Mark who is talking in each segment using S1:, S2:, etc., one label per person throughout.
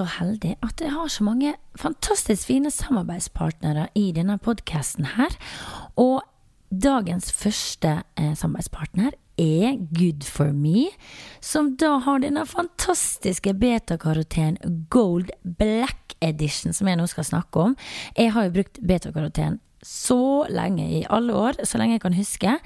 S1: Så heldig at jeg har så mange fantastisk fine samarbeidspartnere i denne podkasten her. Og dagens første eh, samarbeidspartner er Good for me, som da har denne fantastiske betakaroten Gold Black Edition, som jeg nå skal snakke om. Jeg har jo brukt betakaroten så lenge, i alle år, så lenge jeg kan huske.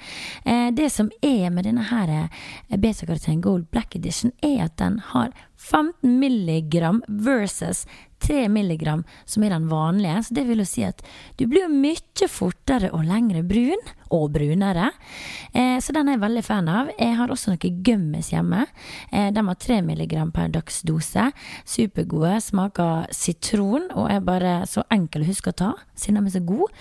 S1: Eh, det som er med denne her eh, beta-karoten Gold Black Edition, er at den har 15 milligram versus 3 milligram, som er den vanlige. Så det vil jo si at du blir jo mye fortere og lengre brun, og brunere. Eh, så den er jeg veldig fan av. Jeg har også noen gummis hjemme. Eh, de har 3 milligram per dagsdose. Supergode. Smaker sitron og er bare så enkel å huske å ta, siden de er så gode.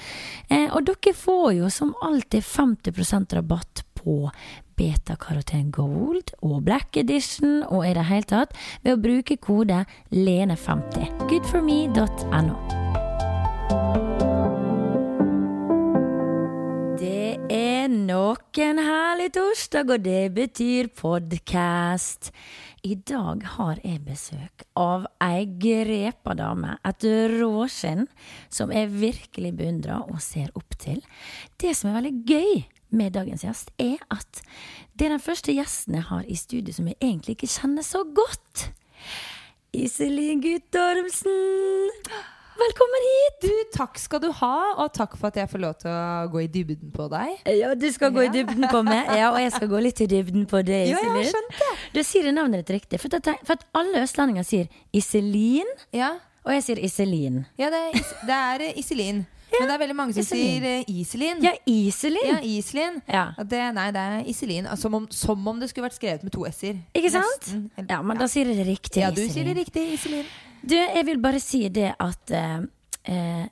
S1: Eh, og dere får jo som alltid 50% rabatt på Beta-karoten Gold og Black Edition og i det hele tatt ved å bruke kode LENE50. Goodforme.no. Det er nok en herlig torsdag, og det betyr podkast. I dag har jeg besøk av ei grepa dame. Et råskinn som jeg virkelig beundrer og ser opp til. Det som er veldig gøy med dagens gjest, er at det er den første gjesten jeg har i studio som jeg egentlig ikke kjenner så godt. Iselin Guttormsen. Velkommen hit!
S2: Du, takk skal du ha, og takk for at jeg får lov til å gå i dybden på deg.
S1: Ja, du skal gå i dybden på meg, ja, og jeg skal gå litt i dybden på deg.
S2: Ja, jeg har det.
S1: Du sier navnet ditt riktig, for at, for at alle østlendinger sier Iselin,
S2: Ja,
S1: og jeg sier Iselin.
S2: ja det, er, Is- det er Iselin. Men det er veldig mange som
S1: Iselin.
S2: sier eh, Iselin.
S1: Ja, Iselin.
S2: Ja, Iselin.
S1: Ja.
S2: Det, nei, det er Iselin. Altså, Som om, som om det skulle vært skrevet med to s-er.
S1: Ikke sant?
S2: Nesten.
S1: Ja, men da sier det riktig.
S2: Ja, du
S1: Iselin.
S2: sier det riktig, Iselin.
S1: Du, jeg vil bare si det at eh, eh,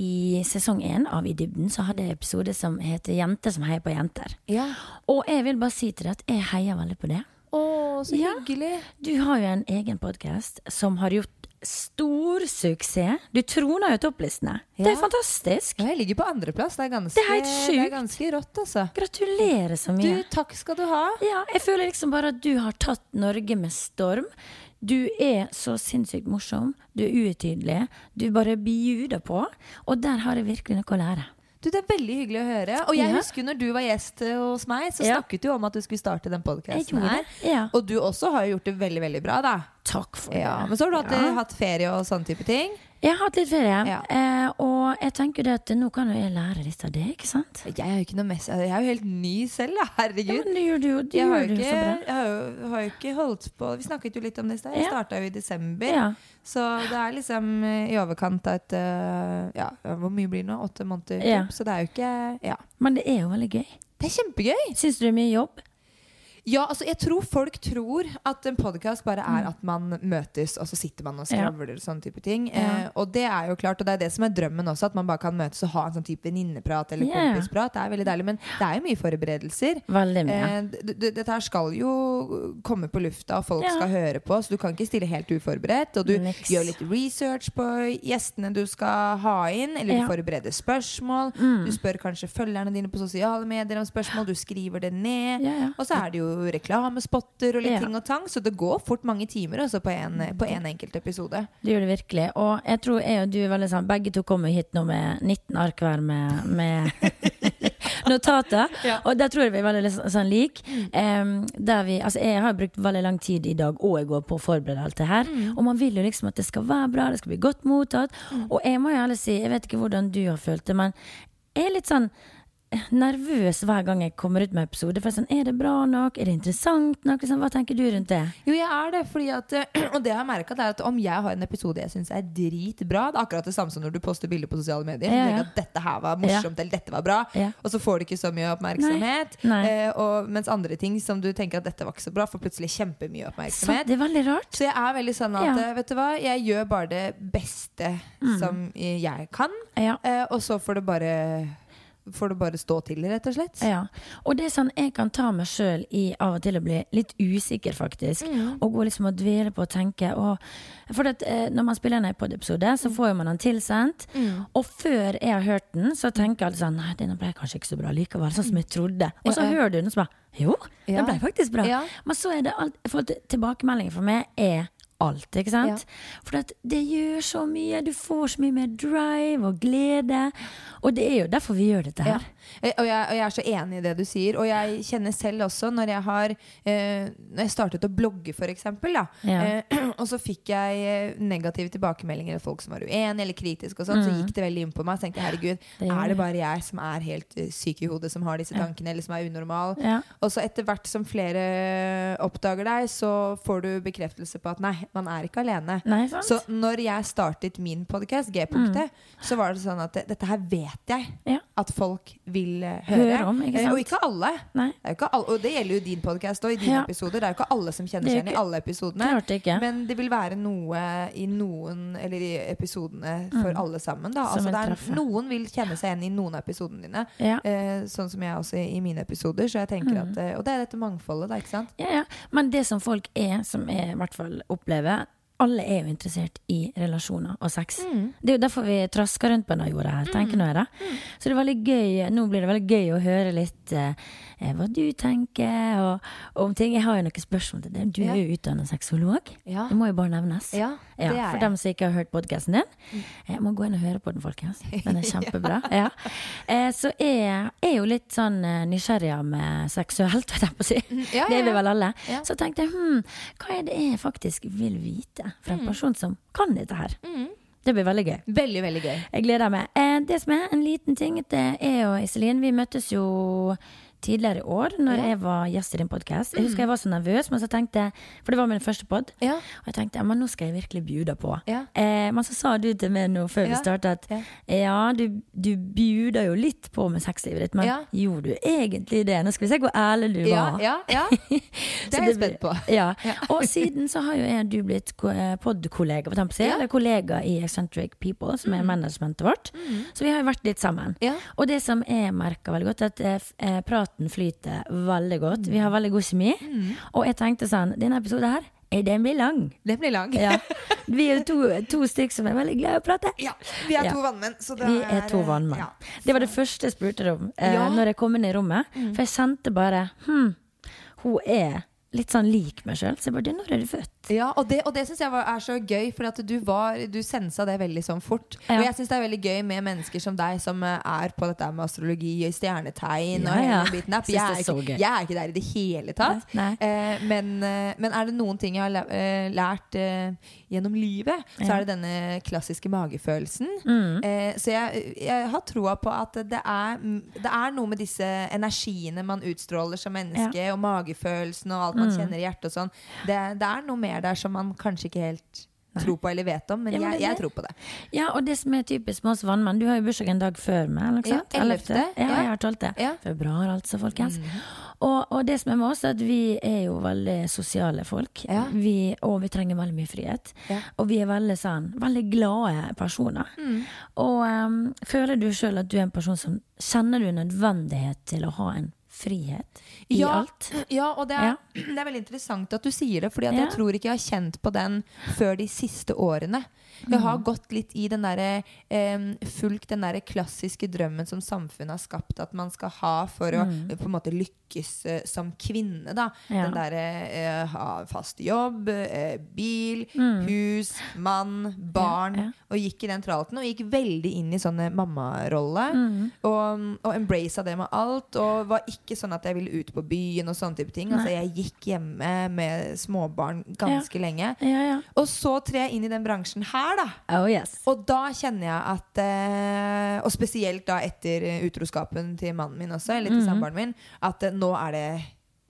S1: i sesong én av I dybden så hadde jeg episode som heter 'Jenter som heier på jenter'.
S2: Ja.
S1: Og jeg vil bare si til deg at jeg heier veldig på det.
S2: Å, så
S1: Ja.
S2: hyggelig.
S1: Du har jo en egen podkast som har gjort stor suksess. Du troner jo topplistene. Det er fantastisk.
S2: Ja, jeg ligger på andreplass. Det er ganske,
S1: Det er helt
S2: det er ganske rått, altså.
S1: Gratulerer så
S2: Du,
S1: mye.
S2: takk skal du ha.
S1: Ja, jeg føler liksom bare at du har tatt Norge med storm. Du er så sinnssykt morsom. Du er uutydelig. Du bare bjuder på. Og der har jeg virkelig noe å lære.
S2: Du, Det er veldig hyggelig å høre. Og jeg
S1: Ja.
S2: husker når du var gjest eh, hos meg, så
S1: Ja.
S2: snakket du om at du skulle starte den podkasten her.
S1: Ja.
S2: Og du også har gjort det veldig veldig bra, da.
S1: Takk for
S2: Ja,
S1: det.
S2: men så har du hatt,
S1: Ja.
S2: hatt ferie og sånne type ting.
S1: Jeg har hatt litt ferie,
S2: Ja.
S1: eh, og jeg tenker det at nå kan jo jeg lære litt av det, ikke sant?
S2: Jeg er jo ikke noe mest Jeg er jo helt ny selv, da.
S1: Ja,
S2: Herregud.
S1: men det gjør du jo. Du
S2: Jeg har, jo ikke,
S1: så bra.
S2: jeg har, jo, har jo ikke holdt på Vi snakket jo litt om det i stad. Jeg
S1: Ja.
S2: starta jo i desember.
S1: Ja.
S2: Så det er liksom eh, i overkant av et eh, Ja, hvor mye blir det nå? Åtte måneder?
S1: Ja.
S2: typ. Så det er jo ikke Ja.
S1: Men det er jo veldig gøy.
S2: Det er kjempegøy!
S1: Syns du det er mye jobb?
S2: Ja, altså jeg tror folk tror at en podkast bare er at man møtes, og så sitter man og
S1: skravler Ja.
S2: og sånne type ting.
S1: Ja.
S2: Eh, og det er jo klart, og det er det som er drømmen også, at man bare kan møtes og ha en sånn type venninneprat eller
S1: yeah.
S2: kompisprat. Det er veldig deilig, men det er jo mye forberedelser.
S1: Veldig mye.
S2: Eh, dette her skal jo komme på lufta, og folk
S1: Ja.
S2: skal høre på, så du kan ikke stille helt uforberedt. Og du
S1: Niks.
S2: gjør litt research på gjestene du skal ha inn, eller du forbereder spørsmål.
S1: Mm.
S2: Du spør kanskje følgerne dine på sosiale medier om spørsmål, du skriver det ned. Og så er det jo reklamespotter og litt
S1: Ja.
S2: ting og tang, så det går fort mange timer altså, på en, en enkelt episode.
S1: Det gjør det virkelig. Og jeg tror jeg og du er veldig sånn Begge to kommer hit nå med 19 ark hver med, med notater.
S2: Ja.
S1: Og der tror jeg vi er veldig sånn lik. Um, vi, altså jeg har brukt veldig lang tid i dag og i går på å forberede alt det her. Og man vil jo liksom at det skal være bra, det skal bli godt mottatt. Og jeg må jo ærlig si, jeg vet ikke hvordan du har følt det, men jeg er litt sånn nervøs hver gang jeg kommer ut med episode. For sånn, Er det bra nok? Er det interessant nok? Liksom, hva tenker du rundt det?
S2: Jo, jeg er det. Fordi at, og det jeg har merket er at om jeg har en episode jeg syns er dritbra Det er akkurat det samme som når du poster bilder på sosiale medier.
S1: Ja, ja.
S2: at dette her var morsomt, eller dette var bra.
S1: Ja.
S2: Og så får du ikke så mye oppmerksomhet.
S1: Nei. Nei.
S2: Eh, og, mens andre ting som du tenker at dette var ikke så bra, får plutselig kjempemye
S1: Så,
S2: oppmerksomhet.
S1: det er veldig rart.
S2: Så jeg er veldig sånn at
S1: Ja. Mm.
S2: eh, vet du hva, jeg gjør bare det beste som eh, jeg kan.
S1: Ja.
S2: Eh, og så får det bare Får det bare stå til, rett og slett.
S1: Ja. Og det er sånn jeg kan ta meg sjøl i av og til å bli litt usikker, faktisk.
S2: Mm.
S1: Og gå liksom og dvele på og tenke. Og, for at, eh, når man spiller en iPod-episode, så får jo man den tilsendt.
S2: Mm.
S1: Og før jeg har hørt den, så tenker jeg alltid sånn Nei, den ble kanskje ikke så bra likevel. Sånn som jeg trodde. Og så
S2: Ja, ja.
S1: hører du den, og så bare Jo,
S2: Ja.
S1: den ble faktisk bra.
S2: Ja.
S1: Men så er det alt For tilbakemeldingen for meg er alt, ikke sant? For at det gjør så mye. Du får så mye mer drive og glede. Og det er jo derfor vi gjør dette her.
S2: Eh, Og jeg, og jeg er så enig i det du sier. Og jeg kjenner selv også, når jeg har eh, Når jeg startet å blogge, eksempel,
S1: Ja.
S2: eh, og så fikk jeg eh, negative tilbakemeldinger av folk som var uenige eller kritiske, og sånn, så gikk det veldig inn på meg. Så tenkte jeg herregud,
S1: Mm. Det
S2: er
S1: det.
S2: bare jeg som er helt eh, syk i hodet, som har disse tankene, eller som er unormal?
S1: Ja.
S2: Og så etter hvert som flere oppdager deg, så får du bekreftelse på at nei, man er ikke alene.
S1: Nei.
S2: Så når jeg startet min podkast, G-punktet, så var det sånn at dette her vet jeg
S1: Mm. Ja.
S2: at folk vil eh, høre.
S1: Om, ikke
S2: Eh, og ikke alle. Det ikke alle. Og det gjelder jo din podkast og i dine
S1: Ja.
S2: episoder. Det er jo ikke alle som kjenner
S1: er
S2: seg igjen i alle episodene.
S1: Ikke.
S2: Men det vil være noe i noen Eller i episodene for alle sammen.
S1: Mm.
S2: Altså, er, noen vil kjenne seg igjen i noen av episodene dine.
S1: Ja.
S2: Eh, sånn som jeg også i mine episoder. Så jeg
S1: Mm.
S2: at, eh, og det er dette mangfoldet, da. ikke sant?
S1: Ja, ja. Men det som folk er, som jeg i hvert fall opplever alle er jo interessert i relasjoner og sex. Det er jo derfor vi trasker rundt på denne jorda her, tenker nå jeg da. Så det er veldig gøy, nå blir det veldig gøy å høre litt eh, hva du tenker og, og om ting. Jeg har jo noen spørsmål til deg. Du er jo utdannet sexolog.
S2: Ja.
S1: Det må jo bare nevnes.
S2: Ja, det er
S1: for
S2: jeg.
S1: dem som ikke har hørt podkasten din. Jeg må gå inn og høre på den, folkens. Den er kjempebra. ja. eh, så jeg er jo litt sånn eh, nysgjerrig med seksuelt, holdt jeg på å si.
S2: Ja,
S1: Det er vi
S2: ja, ja.
S1: vel alle.
S2: Ja.
S1: Så tenkte jeg hm, hva er det jeg faktisk vil vite fra
S2: Mm.
S1: en person som kan dette her? Det blir veldig gøy.
S2: Veldig, veldig gøy.
S1: Jeg gleder meg. Eh, det som er en liten ting, det er jo Iselin, vi møttes jo tidligere i år når
S2: Ja. Mm.
S1: jeg var gjest i din podkast. Jeg husker jeg var så nervøs, men så tenkte For det var min første pod.
S2: Ja.
S1: Og jeg tenkte ja, men nå skal jeg virkelig bjuda på.
S2: Ja.
S1: Eh, men så sa du til meg nå før vi
S2: Ja.
S1: starta at
S2: Ja.
S1: ja, du, du bjuda jo litt på med sexlivet ditt, men
S2: Ja.
S1: gjorde du egentlig det? Nå skal vi se hvor ærlig du var.
S2: ja, ja. Det
S1: Så
S2: er jeg spent på.
S1: Ja. Og siden så har jo jeg og du blitt ko- podkollega,
S2: Ja. Mm.
S1: eller kollega i Eccentric People, som er managementet vårt. Så vi har jo vært litt sammen.
S2: Ja.
S1: Og det som jeg merker veldig godt, er at jeg f- eh, praten flyter veldig godt. Vi har veldig god kjemi.
S2: Mm.
S1: Og jeg tenkte sånn, denne episoden her, eh, den blir lang.
S2: Den blir lang.
S1: Ja. Vi er jo to, to stykker som er veldig glad i å prate.
S2: Ja, vi er
S1: Ja.
S2: to vannmenn. Så det
S1: Vi er to
S2: eh,
S1: vannmenn.
S2: ja.
S1: Det var det første jeg spurte om eh,
S2: Ja. Mm.
S1: når jeg kom inn i rommet. For jeg kjente bare Hm, hun er litt sånn lik meg sjøl. Så jeg bare Når er du født?
S2: Ja, og det, og det syns jeg var, er så gøy, for at du, var, du sensa det veldig sånn fort.
S1: Ja.
S2: Og jeg syns det er veldig gøy med mennesker som deg, som eh, er på dette med astrologi og stjernetegn.
S1: Ja, ja.
S2: biten. Jeg, er ikke- jeg er ikke der i det hele tatt.
S1: Nei, nei.
S2: Eh, men, eh, men er det noen ting jeg har eh, lært eh, gjennom livet, så er det denne klassiske magefølelsen.
S1: Mm.
S2: Eh, så jeg, jeg har troa på at det er, det er noe med disse energiene man utstråler som menneske, og magefølelsen og alt man
S1: Mm.
S2: kjenner i hjertet og sånn. Det, det er noe mer der som man kanskje ikke helt tror på eller vet om, men,
S1: Ja, men
S2: jeg, jeg tror på det.
S1: Ja, og det som er typisk med oss vannmenn Du har jo bursdag en dag før meg,
S2: Ja, 11..
S1: Ja, jeg har 12.
S2: Ja.
S1: Februar, altså, folkens.
S2: Mm.
S1: Og, og det som er med oss, er at vi er jo veldig sosiale folk.
S2: Ja.
S1: Vi, og vi trenger veldig mye frihet. Og vi er veldig sånn Veldig glade personer.
S2: Mm.
S1: Og um, føler du sjøl at du er en person som Kjenner du nødvendighet til å ha en frihet i
S2: Ja.
S1: alt?
S2: Ja, og det er,
S1: Ja.
S2: det er veldig interessant at du sier det, Fordi jeg tror ikke jeg har kjent på den før de siste årene. Jeg har
S1: Mm.
S2: gått litt i den derre eh, Fulgt den derre klassiske drømmen som samfunnet har skapt at man skal ha for å
S1: Mm.
S2: på en måte lykkes eh, som kvinne. da
S1: Ja.
S2: Den derre eh, ha fast jobb, eh, bil, hus, mann, barn.
S1: Mm. Ja, ja.
S2: Og gikk i den tralten og gikk veldig inn i sånne mammarolle. Og, og embracea det med alt. Og var ikke sånn at jeg ville ut på byen og sånne type ting. Altså, jeg gikk hjemme med småbarn ganske lenge.
S1: Ja, ja.
S2: Og så trer jeg inn i den bransjen her, da.
S1: Oh yes.
S2: Og da kjenner jeg at eh, Og spesielt da etter eh, utroskapen til mannen min også, eller til
S1: Mhm.
S2: samboeren min, at eh, nå er det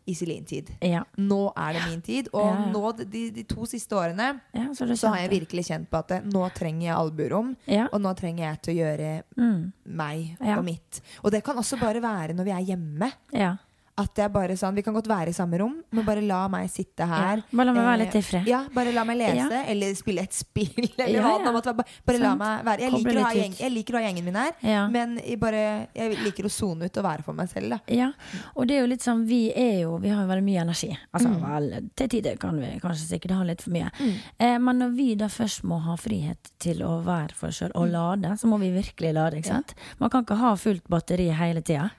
S2: Iselin-tid.
S1: Ja.
S2: Nå er det min tid. Og
S1: Ja,
S2: nå, de, de to siste årene
S1: ja, så,
S2: så har jeg virkelig kjent på at det, nå trenger jeg albuerom. Og nå trenger jeg til å gjøre
S1: Mm.
S2: meg og mitt. Og det kan også bare være når vi er hjemme.
S1: ja.
S2: At det er bare sånn, Vi kan godt være i samme rom, men bare la meg sitte her.
S1: Ja, bare la meg være
S2: Eh,
S1: litt i fred.
S2: Ja, Bare la meg lese,
S1: Ja.
S2: eller spille et spill. Eller hva det måtte være. Bare, la meg være. Jeg liker, gjeng, jeg liker å ha gjengen min her, men jeg, bare, jeg liker å sone ut og være for meg selv. Da.
S1: Ja, og det er jo litt sånn Vi er jo, vi har jo veldig mye energi. Altså,
S2: Mm.
S1: vel, til tider kan vi kanskje sikkert ha litt for mye. Eh, men når vi da først må ha frihet til å være for oss sjøl
S2: Mm.
S1: og lade, så må vi virkelig lade. ikke sant? Man kan ikke ha fullt batteri hele tida.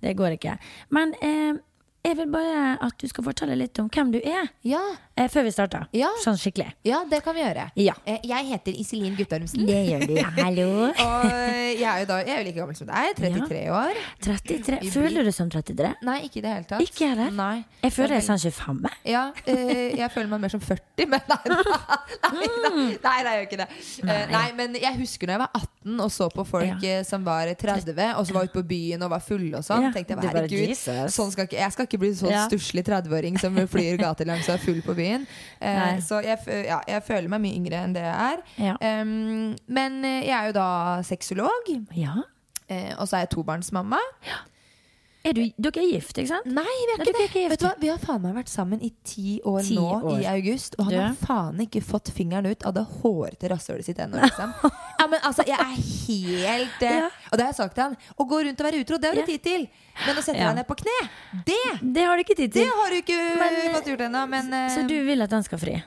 S1: Det går ikke. Men eh, jeg vil bare at du skal fortelle litt om hvem du er,
S2: Ja,
S1: eh, før vi starter.
S2: Ja.
S1: Sånn skikkelig.
S2: ja, det kan vi gjøre.
S1: Ja.
S2: Eh, Jeg heter Iselin Guttormsen.
S1: Det gjør du. Hallo.
S2: Og jeg er jo da, jeg er jo like gammel som deg. 33 år.
S1: 33. Føler du som 33?
S2: Nei, ikke i det hele tatt.
S1: Ikke heller?
S2: Nei.
S1: Jeg føler jeg
S2: Det er
S1: sånn 25. jeg.
S2: Ja, eh, jeg føler meg mer som 40, men nei, nei, nei, nei, nei jeg gjør ikke det. Eh,
S1: Nei.
S2: men jeg husker når jeg var 18 og så på folk eh, som var 30, og så var ute på byen og var fulle og sånn.
S1: Ja,
S2: tenkte jeg
S1: du bare,
S2: herregud,
S1: Jesus.
S2: sånn skal ikke, jeg skal ikke bli sånn
S1: Ja.
S2: stusslig 30-åring som flyr gatelangs og er full på byen. Eh, så jeg, ja, jeg føler meg mye yngre enn det jeg er.
S1: Ja.
S2: Um, men eh, jeg er jo da sexolog,
S1: ja.
S2: eh, og så er jeg tobarnsmamma.
S1: Er du, dere er gift, ikke sant?
S2: Nei, vi er
S1: Nei,
S2: ikke
S1: det. er ikke.
S2: Vet du hva? Vi har faen meg vært sammen i ti år
S1: Ti
S2: nå
S1: år.
S2: i august. Og han har faen ikke fått fingeren ut av det hårete rasshølet sitt ennå. Liksom. Ja, men altså, jeg er helt eh,
S1: Ja.
S2: Og det har jeg sagt til han. Å gå rundt og være utro, det har du
S1: Ja.
S2: tid til. Men å sette
S1: Ja.
S2: deg ned på kne, det
S1: Det har du ikke tid til.
S2: det har du ikke
S1: Men, eh,
S2: fått gjort ennå. Men eh,
S1: Så du vil at han skal fri?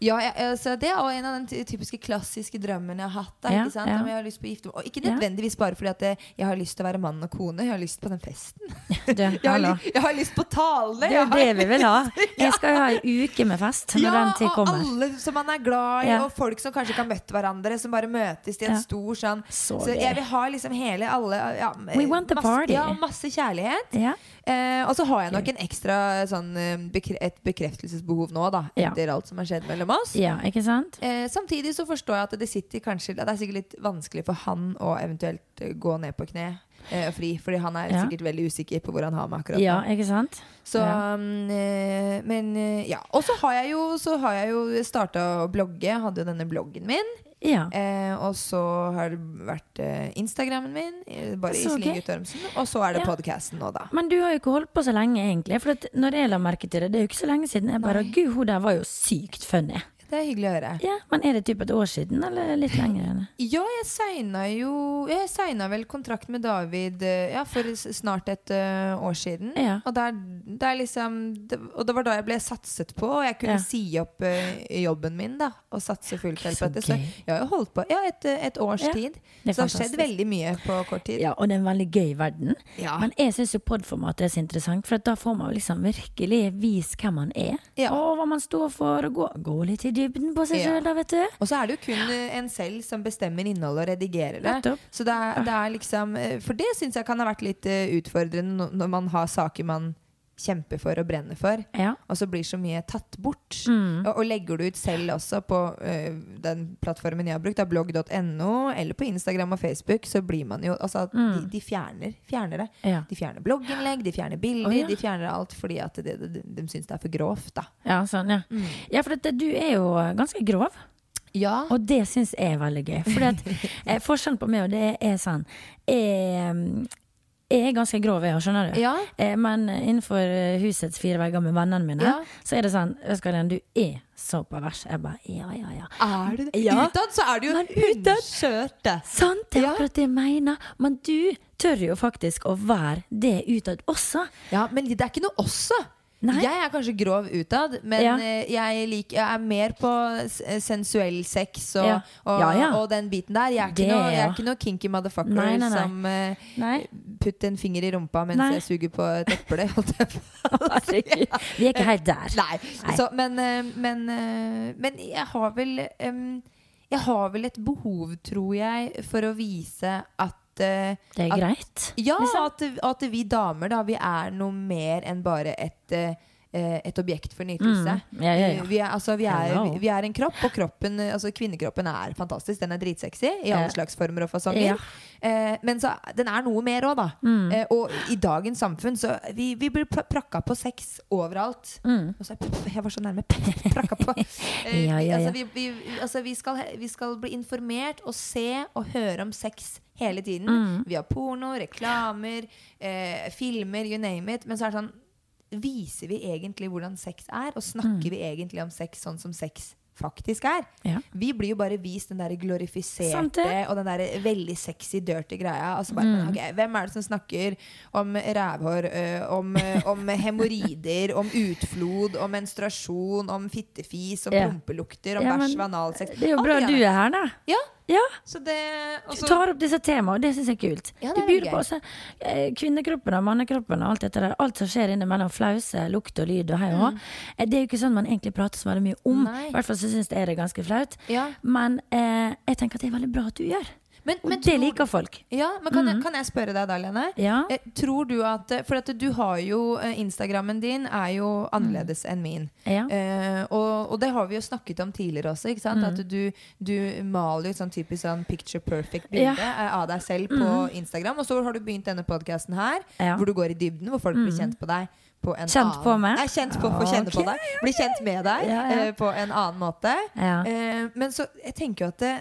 S2: Ja, jeg, så det er en av de typiske klassiske drømmene jeg har hatt. Da,
S1: Ja,
S2: ikke sant?
S1: ja.
S2: Jeg har lyst på å gifte meg. Og ikke nødvendigvis bare fordi at eh, jeg har lyst til å være mann og kone. Jeg har lyst på den festen.
S1: Du,
S2: Jeg har, jeg har lyst på talene.
S1: Det er jo det vi vil ha. Jeg skal jo ha ei uke med fest når den tid
S2: og alle som man er glad i,
S1: Ja.
S2: og folk som kanskje ikke har møtt hverandre, som bare møtes i en
S1: Ja.
S2: stor sånn.
S1: Så
S2: Så jeg vil ha liksom hele alle ja,
S1: We want the
S2: masse,
S1: party.
S2: Ja, masse kjærlighet.
S1: Ja.
S2: Eh, og så har jeg nok en ekstra sånn, eh, bekre et bekreftelsesbehov nå, da,
S1: Ja.
S2: etter alt som har skjedd mellom oss.
S1: ja, ikke sant?
S2: Eh, samtidig så forstår jeg at det sitter kanskje Det er sikkert litt vanskelig for han å eventuelt eh, gå ned på kne eh, og fri, fordi han er
S1: Ja.
S2: sikkert veldig usikker på hvor han har meg akkurat
S1: Ja, ikke sant?
S2: Så,
S1: Ja.
S2: um, eh, men ja. Og så har jeg jo, så har jeg jo starta å blogge. Jeg hadde jo denne bloggen min.
S1: Ja.
S2: Eh, og så har det vært eh, Instagrammen min, eh, bare
S1: Så
S2: Iselin
S1: okay.
S2: Guttormsen. Og så er det
S1: Ja.
S2: podcasten nå, da.
S1: Men du har jo ikke holdt på så lenge, egentlig. For når jeg la merke til det, det er jo ikke så lenge siden. Jeg bare
S2: Nei.
S1: Gud, hun der var jo sykt funny.
S2: Det er hyggelig å høre.
S1: Ja, Men er det typ et år siden, eller litt lenger?
S2: Ja, jeg signa jo Jeg signa vel kontrakt med David eh, ja, for snart et uh, år siden.
S1: Ja.
S2: Og, der, det er liksom, det, og det var da jeg ble satset på, og jeg kunne
S1: Ja.
S2: si opp uh, jobben min da og satse fullt på dette. Så jeg har jo holdt på ja, et, et års tid.
S1: det
S2: Så det har skjedd veldig mye på kort tid.
S1: Ja, og det er en veldig gøy verden.
S2: Ja.
S1: Men jeg syns jo podformatet er så interessant, for da får man liksom virkelig vist hvem man er.
S2: Ja.
S1: Og hva man står for, og gå, gå litt i dybden på seg sjøl, da, vet du.
S2: Og så er det jo kun eh, en selv som bestemmer innholdet og redigerer det. Så det er, det er liksom eh, For det syns jeg kan ha vært litt eh, utfordrende når man har saker man kjemper for og brenner for.
S1: Ja.
S2: Og så blir så mye tatt bort.
S1: Mm.
S2: Og, og legger du ut selv også på eh, den plattformen jeg har brukt, blogg.no, eller på Instagram og Facebook, så blir man jo Altså, de, de fjerner, fjerner det.
S1: Mm. Ja.
S2: De fjerner blogginnlegg, de fjerner bilder,
S1: oh, ja.
S2: de fjerner alt fordi at de, de, de syns det er for grovt, da.
S1: Ja, sånn, ja.
S2: Mm.
S1: ja, for at du er jo ganske grov,
S2: Ja.
S1: og det syns jeg er veldig gøy. For eh, forskjellen på meg og det er sånn Jeg, jeg er ganske grov, jeg skjønner du.
S2: Ja.
S1: Eh, Men innenfor eh, husets fire vegger med vennene mine,
S2: Ja.
S1: så er det sånn Øskalien, du er så pervers. Jeg bare ja, ja, ja.
S2: Er du det?
S1: Ja.
S2: Utad så er du jo
S1: Men
S2: det.
S1: Sant, det er
S2: Ja.
S1: akkurat det jeg mener. Men du tør jo faktisk å være det utad også.
S2: Ja, men det er ikke noe også.
S1: Nei.
S2: Jeg er kanskje grov utad, men
S1: Ja.
S2: eh, jeg, liker, jeg er mer på eh, sensuell sex og,
S1: Ja.
S2: og,
S1: Ja,
S2: og den biten der. Jeg er
S1: Det,
S2: ikke, noe, jeg er ikke noe kinky motherfucker
S1: Nei, nei,
S2: som uh,
S1: Nei.
S2: putter en finger i rumpa mens jeg suger på et eple.
S1: Vi er ikke helt der.
S2: Så, men, eh, men, eh, men jeg har vel um, Jeg har vel et behov, tror jeg, for å vise at eh,
S1: Det er
S2: at-
S1: greit.
S2: Ja,
S1: liksom.
S2: at, at vi damer da Vi er noe mer enn bare et, eh, eh, et objekt for nytelse.
S1: Mm. Ja, ja, ja.
S2: Eh, Vi, er, altså, vi, er, vi, vi er en kropp, og kroppen, eh, altså kvinnekroppen er fantastisk. Den er dritsexy i alle slags former og fasonger. Eh, men så, den er noe mer òg, da.
S1: Mm.
S2: Eh, og i dagens samfunn så vi, vi blir pr- prakka på sex overalt.
S1: Mm.
S2: Og så, jeg var så nærme prakka på. Eh,
S1: Ja, ja, ja.
S2: Altså, vi, vi, altså, vi, skal, vi skal bli informert og se og høre om sex hele tiden.
S1: Mm.
S2: Via porno, reklamer, eh, filmer, you name it. Men så er det sånn Viser vi egentlig hvordan sex er? Og snakker
S1: Mm.
S2: vi egentlig om sex sånn som sex faktisk er?
S1: Ja.
S2: Vi blir jo bare vist den der glorifiserte og den der veldig sexy, dirty greia. Altså bare,
S1: Mm.
S2: okay, hvem er det som snakker om rævhår, øh, om, ø, om hemoroider, om utflod, om menstruasjon, om fittefis, om
S1: Ja.
S2: prompelukter, om
S1: Ja,
S2: bæsj, analsex
S1: Det er jo bra du er her, da.
S2: Ja,
S1: Ja,
S2: så det også...
S1: Du tar opp disse temaene, og det syns jeg er kult.
S2: Ja, det
S1: du
S2: er
S1: byr
S2: veldig
S1: på også, eh, kvinnekroppen og mannekroppen og alt dette der. Alt som skjer innimellom flause, lukt og lyd og hei og hå. Eh, Det er jo ikke sånn man egentlig prater så veldig mye om.
S2: Mm.
S1: I hvert fall så syns jeg det er ganske flaut.
S2: Ja.
S1: Men eh, jeg tenker at det er veldig bra at du gjør.
S2: Men, men
S1: det
S2: tror-
S1: liker folk.
S2: Ja, men kan, jeg, kan jeg spørre deg da, Lene?
S1: Ja.
S2: Eh, tror du at For at du har jo eh, Instagrammen din er jo annerledes enn min.
S1: Ja.
S2: Eh, og, og det har vi jo snakket om tidligere også. Ikke
S1: Mm.
S2: At du, du maler jo et sånn typisk sånn picture perfect bilde
S1: Ja. Mm.
S2: eh, av deg selv på Instagram. Og så har du begynt denne podkasten her.
S1: Mm.
S2: hvor du går i dybden, hvor folk blir kjent på deg. På en
S1: Kjent
S2: annen,
S1: på meg?
S2: Nei, kjent på, få kjenne på deg. Bli kjent med deg eh, på en annen måte. Eh, men så jeg tenker jo at det,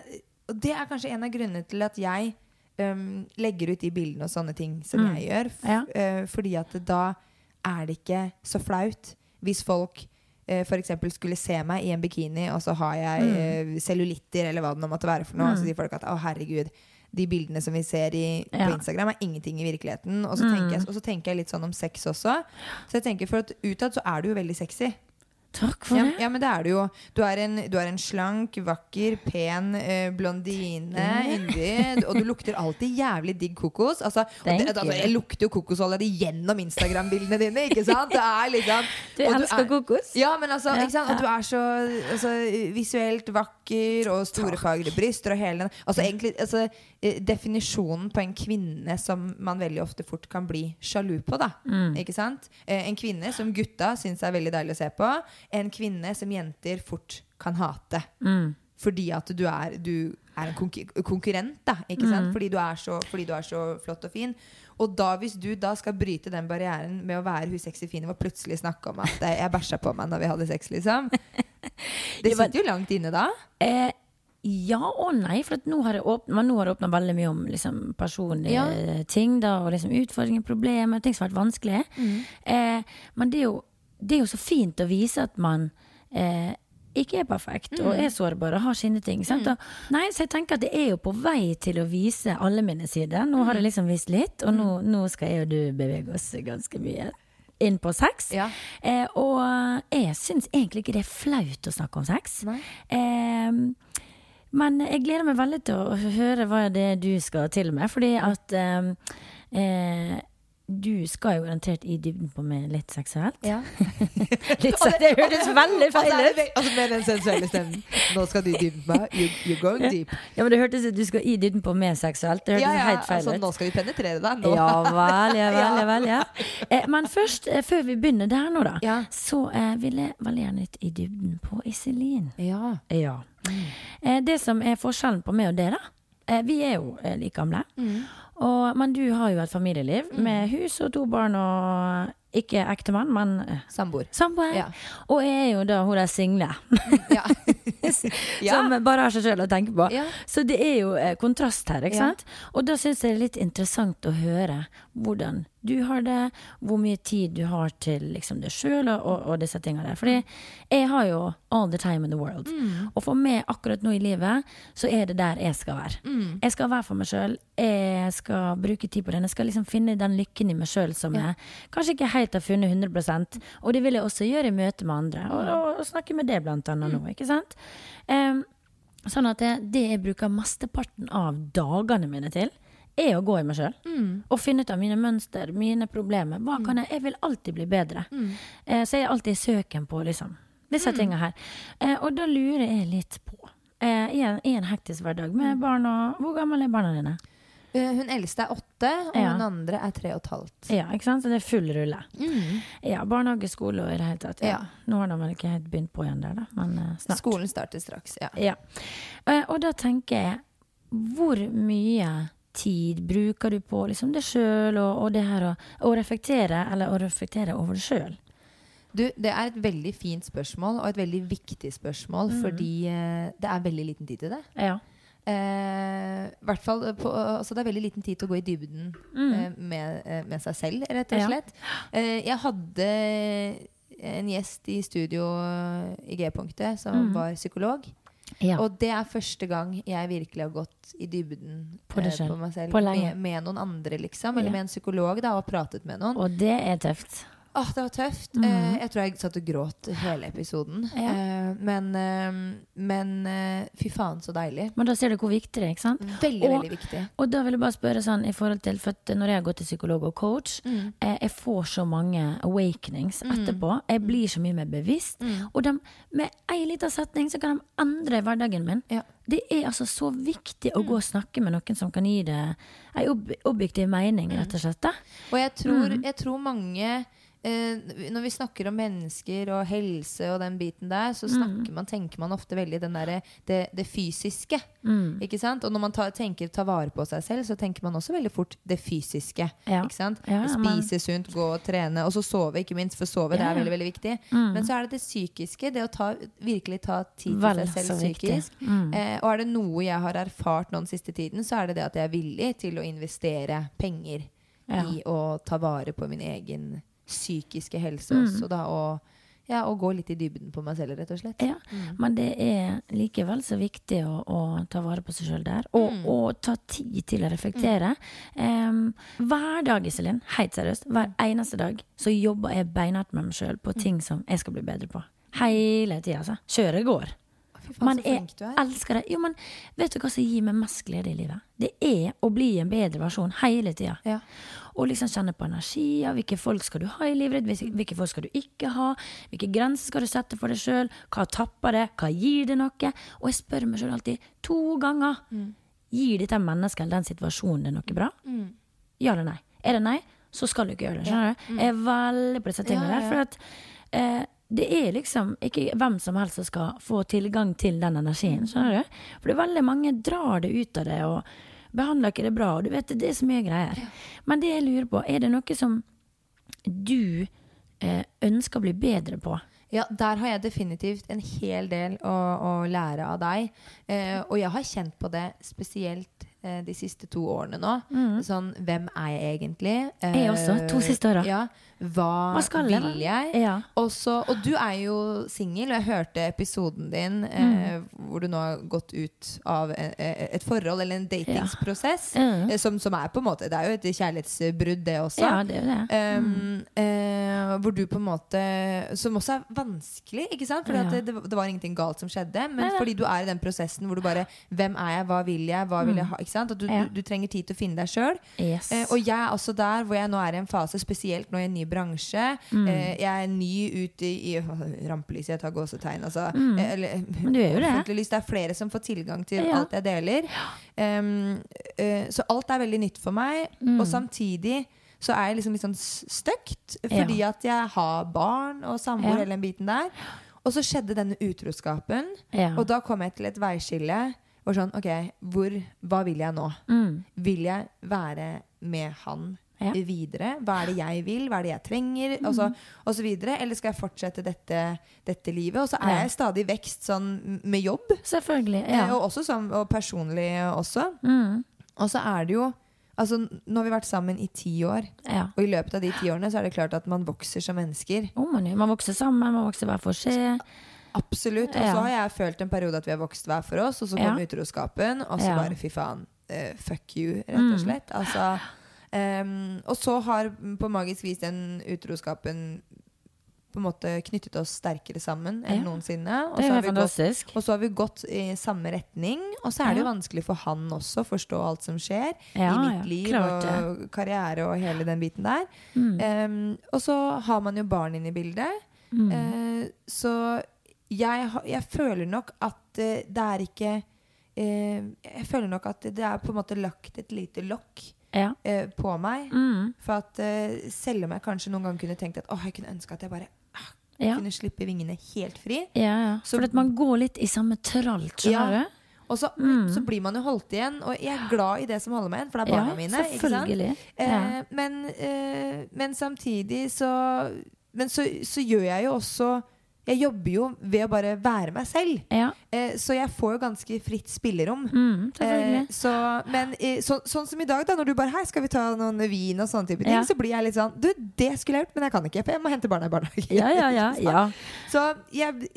S2: og det er kanskje en av grunnene til at jeg um, legger ut de bildene og sånne ting som
S1: Mm.
S2: jeg gjør.
S1: Ja.
S2: Uh, fordi at da er det ikke så flaut hvis folk uh, for eksempel skulle se meg i en bikini, og så har jeg
S1: Mm.
S2: uh, cellulitter, eller hva det nå måtte være for noe. Og så sier folk at å, herregud, de bildene som vi ser i, på Instagram, er ingenting i virkeligheten. Og så,
S1: Mm.
S2: tenker jeg, og så tenker jeg litt sånn om sex også. Så jeg tenker for at utad så er du jo veldig sexy.
S1: Takk for
S2: Ja,
S1: det.
S2: ja, men det er du jo. Du er en, du er en slank, vakker, pen eh, blondine. Yndig. Og du lukter alltid jævlig digg kokos. Altså, det, altså, jeg lukter jo kokosolje gjennom Instagram-bildene dine. Ikke sant? Det er liksom
S1: Du elsker
S2: er-
S1: kokos.
S2: Ja, men altså,
S1: Ja,
S2: sant? Og du er så altså, visuelt vakker og store fagre bryster og hele altså, egentlig, altså, eh, Definisjonen på en kvinne som man veldig ofte fort kan bli sjalu på. Da.
S1: Mm.
S2: Ikke sant? Eh, En kvinne som gutta syns er veldig deilig å se på. En kvinne som jenter fort kan hate.
S1: Mm.
S2: Fordi at du er, du er en konkurrent, da. Ikke
S1: Mm.
S2: Fordi, du så, fordi du er så flott og fin. Og da, hvis du da skal bryte den barrieren med å være hun sexy fine og plutselig snakke om at eh, jeg bæsja på meg når vi hadde sex, liksom. Det sitter jo langt inne da.
S1: Eh, ja og nei, for nå har det åpna veldig mye om liksom, personlige
S2: Ja.
S1: ting. Da, og liksom utfordringer, problemer, ting som har vært vanskelige.
S2: Mm.
S1: Eh, men det er, jo, det er jo så fint å vise at man eh, ikke er perfekt
S2: Mm.
S1: og er sårbar og har sine ting. Sant? Og, nei, så jeg tenker at det er jo på vei til å vise alle mine sider. Nå
S2: Mm.
S1: har det liksom vist litt, og nå, nå skal jeg og du bevege oss ganske mye inn på sex.
S2: Ja.
S1: Eh, og jeg syns egentlig ikke det er flaut å snakke om sex. Eh, men jeg gleder meg veldig til å høre hva det er du skal til med, fordi at eh, eh, du skal jo garantert i dybden på meg litt seksuelt.
S2: Ja.
S1: Litt så, det høres veldig feil
S2: Altså, er det
S1: ut.
S2: altså, med den sensuelle stemmen. Nå skal du i dybden på meg. You, you're going deep.
S1: Ja, men det hørtes ut du skal i dybden på meg seksuelt. Det hørtes
S2: Ja, ja,
S1: helt feil
S2: altså,
S1: ut.
S2: nå skal vi penetrere deg. Nå.
S1: Ja vel, ja vel,
S2: Ja.
S1: vel. Ja. Eh, men først, eh, før vi begynner der nå, da,
S2: Ja.
S1: så eh, vil jeg veldig gjerne litt i dybden på Iselin.
S2: Ja.
S1: Ja. Eh, det som er forskjellen på meg og deg, da. Eh, vi er jo eh, like gamle. Og, men du har jo et familieliv med hus og to barn og ikke ektemann, men eh,
S2: Samboer.
S1: samboer.
S2: Ja.
S1: Og jeg er jo da hun der single.
S2: Ja.
S1: Som bare har seg sjøl å tenke på.
S2: Ja.
S1: Så det er jo eh, kontrast her, ikke sant? Og da syns jeg det er litt interessant å høre hvordan du har det, hvor mye tid du har til liksom deg sjøl og, og, og disse tinga der. Fordi jeg har jo all the time in the world.
S2: Mm.
S1: Og for meg akkurat nå i livet, så er det der jeg skal være.
S2: Mm.
S1: Jeg skal være for meg sjøl. Jeg skal bruke tid på den. Jeg skal liksom finne den lykken i meg sjøl som
S2: Ja.
S1: jeg kanskje ikke helt har funnet 100% Og det vil jeg også gjøre i møte med andre. Og, og, og snakke med det blant annet nå, ikke sant? Um, sånn at det, det jeg bruker mesteparten av dagene mine til, er å gå i meg sjøl. Og finne ut av mine mønster, mine problemer. Hva kan jeg Jeg vil alltid bli bedre. Eh, så jeg er alltid i søken på liksom disse tinga her. Eh, og da lurer jeg litt på eh, i, en, I en hektisk hverdag med barn og Hvor gamle er barna dine?
S2: Eh, Hun eldste er åtte, og
S1: Ja.
S2: hun andre er tre og et halvt.
S1: Ja, ikke sant? Så det er full rulle.
S2: Mm.
S1: Ja, barnehage, skole og i det hele tatt. Ja.
S2: Ja.
S1: Nå har de vel ikke helt begynt på igjen der, da, men eh, snart.
S2: Skolen starter straks, ja.
S1: Ja. Eh, Og da tenker jeg, hvor mye tid bruker du på liksom deg sjøl og, og det her å, å reflektere, eller å reflektere over deg sjøl?
S2: Du, det er et veldig fint spørsmål, og et veldig viktig spørsmål,
S1: Mm.
S2: fordi eh, det er veldig liten tid til det.
S1: Ja.
S2: Eh, hvert fall på, altså det er veldig liten tid til å gå i dybden eh, med, eh, med seg selv, rett og
S1: slett. Ja.
S2: Eh, jeg hadde en gjest i studio i G-punktet som
S1: Mm.
S2: var psykolog.
S1: Ja.
S2: Og det er første gang jeg virkelig har gått i dybden
S1: På
S2: eh,
S1: selv.
S2: på meg selv.
S1: På
S2: med, med noen andre, liksom. Eller
S1: Ja.
S2: med en psykolog, da, og pratet med noen.
S1: Og det er tøft.
S2: Åh, det var tøft.
S1: Mhm.
S2: Eh, jeg tror jeg satt og gråt hele episoden.
S1: Ja.
S2: Eh, men eh, men eh, fy faen, så deilig.
S1: Men da ser du hvor viktig det er, ikke sant?
S2: Veldig,
S1: Og-
S2: veldig viktig.
S1: Og da vil jeg bare spørre sånn i forhold til For når jeg har gått til psykolog og coach,
S2: Mm.
S1: eh, jeg får så mange awakenings etterpå. Jeg blir så mye mer bevisst.
S2: Mm.
S1: Og de, med ei lita setning så kan de endre hverdagen min.
S2: Ja.
S1: Det er altså så viktig å gå og snakke med noen som kan gi det ei ob objektiv mening, rett og slett.
S2: Og jeg tror,
S1: Mm.
S2: jeg tror mange Når vi snakker om mennesker og helse og den biten der,
S1: Mm.
S2: så snakker man, tenker man ofte veldig den derre det, det fysiske.
S1: Mm.
S2: Og når man tar, tenker ta vare på seg selv, så tenker man også veldig fort det fysiske.
S1: Ja. Ja,
S2: Spise sunt, gå og trene, og så sove, ikke minst. For sove det er veldig veldig viktig.
S1: Mm.
S2: Men så er det det psykiske. Det å ta, virkelig ta tid til
S1: veldig
S2: seg selv psykisk.
S1: Mm.
S2: Eh, og er det noe jeg har erfart nå den siste tiden, så er det det at jeg er villig til å investere penger
S1: Ja.
S2: i å ta vare på min egen psykiske helse
S1: Mm.
S2: også, da. Og, ja, og gå litt i dybden på meg selv, rett og slett.
S1: Ja, men det er likevel så viktig å, å ta vare på seg sjøl der. Og,
S2: Mm.
S1: og ta tid til å reflektere. Um, hver dag, Iselin, helt seriøst, hver eneste dag, så jobber jeg beinhardt med meg sjøl på
S2: Mm.
S1: ting som jeg skal bli bedre på. Hele tida, altså. Kjøret går. Men jeg
S2: er.
S1: elsker det. Jo, men vet du hva som gir meg mest glede i livet? Det er å bli en bedre versjon hele tida.
S2: Ja.
S1: Og liksom kjenne på energier. Hvilke folk skal du ha i livet ditt? Hvilke, folk skal du ikke ha? Hvilke grenser skal du sette for deg sjøl? Hva tapper det? Hva gir det noe? Og jeg spør meg sjøl alltid to ganger. Gir dette mennesket eller den situasjonen det noe bra?
S2: Mm.
S1: Ja eller nei? Er det nei, så skal du ikke gjøre det. Skjønner du? Jeg er veldig på disse tingene
S2: Ja, ja,
S1: der. For at eh, det er liksom ikke hvem som helst som skal få tilgang til den energien. Skjønner du? For det er veldig mange drar det ut av det og behandler ikke det bra. Og du vet, det er det som er greier. Men det jeg lurer på, er det noe som du eh, ønsker å bli bedre på?
S2: Ja, der har jeg definitivt en hel del å, å lære av deg. Eh, og jeg har kjent på det spesielt de siste to årene nå. Sånn, hvem er jeg egentlig?
S1: Mm. Jeg også, to siste åra.
S2: Ja, hva,
S1: Hva skal jeg,
S2: vil jeg?
S1: Ja.
S2: Også, og du er jo singel, og jeg hørte episoden din eh, hvor du nå har gått ut av e- e- et forhold eller en datingsprosess.
S1: Mm.
S2: eh, Som, som er på en måte Det er jo et kjærlighetsbrudd, det også.
S1: ja, det er det.
S2: Um, eh, hvor du på en måte Som også er vanskelig, ikke sant?
S1: Ja.
S2: det, det, var ingenting galt som skjedde. Men fordi du er i den prosessen hvor du bare Hvem er jeg? Hva vil jeg? Hva vil jeg ha? At du.
S1: Ja.
S2: du, du trenger tid til å finne deg sjøl.
S1: Yes.
S2: Eh, og jeg er også der hvor jeg nå er i en fase, spesielt nå i en ny bransje.
S1: Mm.
S2: Eh, jeg er ny ute i, i rampelyset, jeg tar gåsetegn, altså.
S1: Mm.
S2: Eh, eller,
S1: Men du er jo det.
S2: lys. Det er flere som får tilgang til
S1: Ja.
S2: alt jeg deler. Um, eh, så alt er veldig nytt for meg.
S1: Mm.
S2: Og samtidig så er jeg liksom litt sånn støkt, fordi at jeg har barn og samboer,
S1: Ja.
S2: hele den biten der. Og så skjedde denne utroskapen,
S1: ja.
S2: og da kom jeg til et veiskille. Og sånn, ok, hvor, Hva vil jeg nå?
S1: mm.
S2: Vil jeg være med han
S1: Ja.
S2: videre? Hva er det jeg vil? Hva er det jeg trenger? Mm. og så videre. Eller skal jeg fortsette dette, dette livet? Og så er
S1: Ja.
S2: jeg stadig i vekst sånn med jobb,
S1: Selvfølgelig.
S2: eh,
S1: Ja.
S2: og også sånn, og personlig også.
S1: Mm.
S2: Og så er det jo Altså, nå har vi vært sammen i ti år,
S1: ja.
S2: og i løpet av de ti årene så er det klart at man vokser som mennesker.
S1: Oh, man, man vokser sammen, man vokser hver for seg.
S2: Absolutt. Og
S1: Ja.
S2: så har jeg følt en periode at vi har vokst hver for oss, og så kom
S1: Ja.
S2: utroskapen, og så
S1: Ja.
S2: bare fy faen. Uh, fuck you, rett
S1: Mm.
S2: og slett. Altså, Um, og så har på magisk vis den utroskapen på en måte knyttet oss sterkere sammen enn
S1: Ja.
S2: noensinne. Og så, gått, og så har vi gått i samme retning. Og så er det jo vanskelig for han også å forstå alt som skjer
S1: Ja,
S2: i mitt
S1: ja,
S2: liv og karriere og hele den biten der.
S1: Mm.
S2: Um, og så har man jo barn inne i bildet.
S1: Mm.
S2: Uh, så jeg, jeg føler nok at eh, det er ikke eh, Jeg føler nok at det er på en måte lagt et lite lokk
S1: Ja.
S2: eh, på meg.
S1: Mm.
S2: For at selv om jeg kanskje noen gang kunne tenkt at åh, jeg kunne ønske at jeg bare ah,
S1: Ja.
S2: kunne slippe vingene helt fri.
S1: Ja, ja.
S2: Så-
S1: For at man går litt i samme tralt, skjønner du?
S2: Og så,
S1: Mm.
S2: så blir man jo holdt igjen, og jeg er glad i det som holder meg igjen, for det er barna mine.
S1: Selvfølgelig.
S2: Eh, men, eh, men samtidig så Men så, så gjør jeg jo også Jeg jobber jo ved å bare være meg selv.
S1: Ja.
S2: Eh, så jeg får jo ganske fritt spillerom.
S1: Mm.
S2: Eh, så, men eh, så, sånn som i dag, da når du bare Hei, skal vi ta noen vin og sånne type ting?
S1: Ja.
S2: Så blir jeg litt sånn Du, det skulle jeg gjort, men jeg kan ikke, for jeg må hente barna i barnehagen.
S1: ja, ja, ja, ja.
S2: Så jeg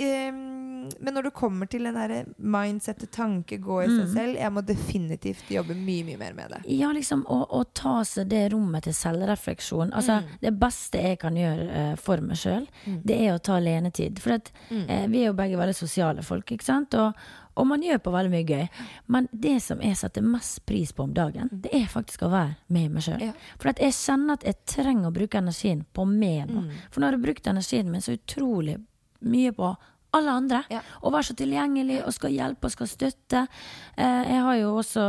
S2: Men når det kommer til den derre mindsettet, tanke, gå i seg
S1: Mm.
S2: selv, jeg må definitivt jobbe mye, mye mer med det.
S1: Ja, liksom å, å ta seg det rommet til selvrefleksjon. Altså,
S2: Mm.
S1: Det beste jeg kan gjøre uh, for meg sjøl, det er å ta lenetid. For at,
S2: Mm.
S1: vi er jo begge veldig sosiale folk, ikke sant? Og, og man gjør på veldig mye gøy. Men det som jeg setter mest pris på om dagen, det er faktisk å være med meg sjøl.
S2: Mm. Ja.
S1: For jeg kjenner at jeg trenger å bruke energien på meg.
S2: Mm.
S1: For nå har jeg brukt energien min så utrolig mye på alle andre.
S2: Ja.
S1: Og være så tilgjengelig og skal hjelpe og skal støtte. Eh, jeg har jo også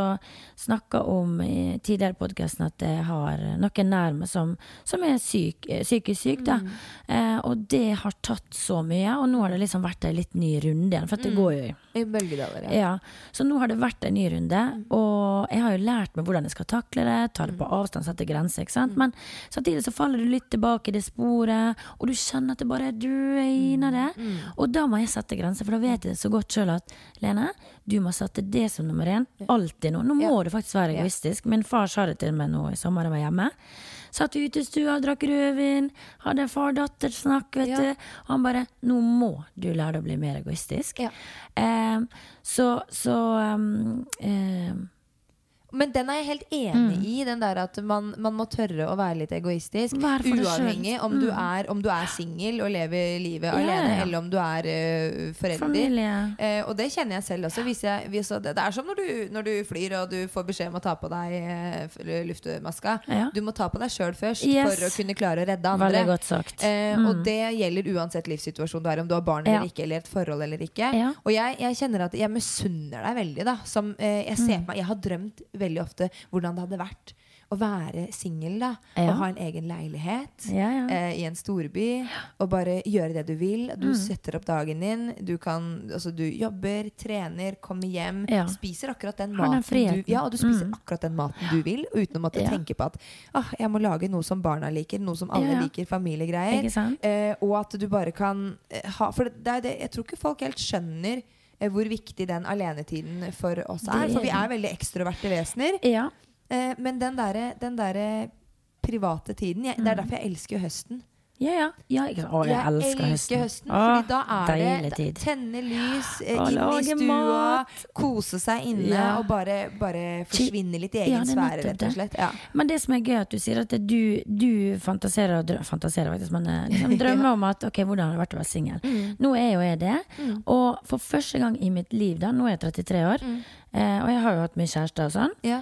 S1: snakka om i tidligere i podkasten at jeg har noen nær meg som, som er syk, eh, psykisk syk. Da. Eh, og det har tatt så mye, og nå har det liksom vært en litt ny runde igjen. For det går jo i
S2: I bølgedaler,
S1: ja. Så nå har det vært en ny runde, og jeg har jo lært meg hvordan jeg skal takle det, ta det på avstand, sette grenser, ikke sant. Men samtidig så faller du litt tilbake i det sporet, og du kjenner at det bare er drøyner det. Og da må jeg sette grenser, for da vet jeg så godt sjøl at Lene, du må sette det som nummer én. Alltid nå. Nå må
S2: Ja.
S1: du faktisk være egoistisk. Min far sa det til meg nå i sommer jeg var hjemme. Satt i stua, drakk rødvin, hadde far-datter-snakk, vet
S2: Ja.
S1: du. Han bare 'Nå må du lære deg å bli mer egoistisk'.
S2: Ja.
S1: Eh, så så um, eh,
S2: Men den er jeg helt enig i, den der at man, man må tørre å være litt egoistisk. Uavhengig om du er, om du er singel og lever livet
S1: Ja,
S2: alene,
S1: ja.
S2: eller om du er uh, forelder. Eh, og det kjenner jeg selv også. Jeg, det, det er som når du, når du flyr og du får beskjed om å ta på deg uh, luftmaska.
S1: Ja.
S2: Du må ta på deg sjøl først
S1: Yes.
S2: for å kunne klare å redde andre.
S1: Mm.
S2: Og det gjelder uansett livssituasjon du er, om du har barn
S1: Ja.
S2: eller ikke, eller et forhold eller ikke.
S1: Ja.
S2: Og jeg, jeg kjenner at jeg misunner deg veldig. da som, Jeg ser
S1: Mm.
S2: på meg, jeg har drømt veldig ofte hvordan det hadde vært å være singel. da
S1: Ja.
S2: Og ha en egen leilighet
S1: Ja, ja.
S2: eh, i en storby. Og bare gjøre det du vil. Du
S1: Mm.
S2: setter opp dagen din. Du, kan, altså, du jobber, trener, kommer hjem. Spiser akkurat den maten du. Ja, og du spiser
S1: Mm.
S2: akkurat den maten du vil, uten å måtte tenke på at ah, jeg må lage noe som barna liker, noe som alle liker, familiegreier. Eh, og at du bare kan eh, ha For det, det jeg tror ikke folk helt skjønner hvor viktig den alenetiden for oss er. For vi er veldig ekstroverte vesener.
S1: Ja.
S2: Eh, men den derre den der private tiden jeg, Det er derfor jeg elsker høsten.
S1: Ja, ja. ja jeg. Å, jeg, elsker høsten.
S2: høsten.
S1: Å,
S2: fordi da er det tenne lys, eh,
S1: Å,
S2: inn i stua,
S1: mat.
S2: kose seg inne
S1: Ja.
S2: og bare, bare forsvinne litt i egen
S1: Ja,
S2: sfære, rett og slett. Ja.
S1: Men det som er gøy, at du sier at det du, du fantaserer drømmer, fantaserer faktisk, men eh, liksom drømmer om at ok, hvordan har det vært å være singel.
S2: Mm.
S1: Nå er jo jeg det, og for første gang i mitt liv, da, nå er jeg 33 år,
S2: Mm.
S1: eh, og jeg har jo hatt mye kjærester og sånn,
S2: Ja.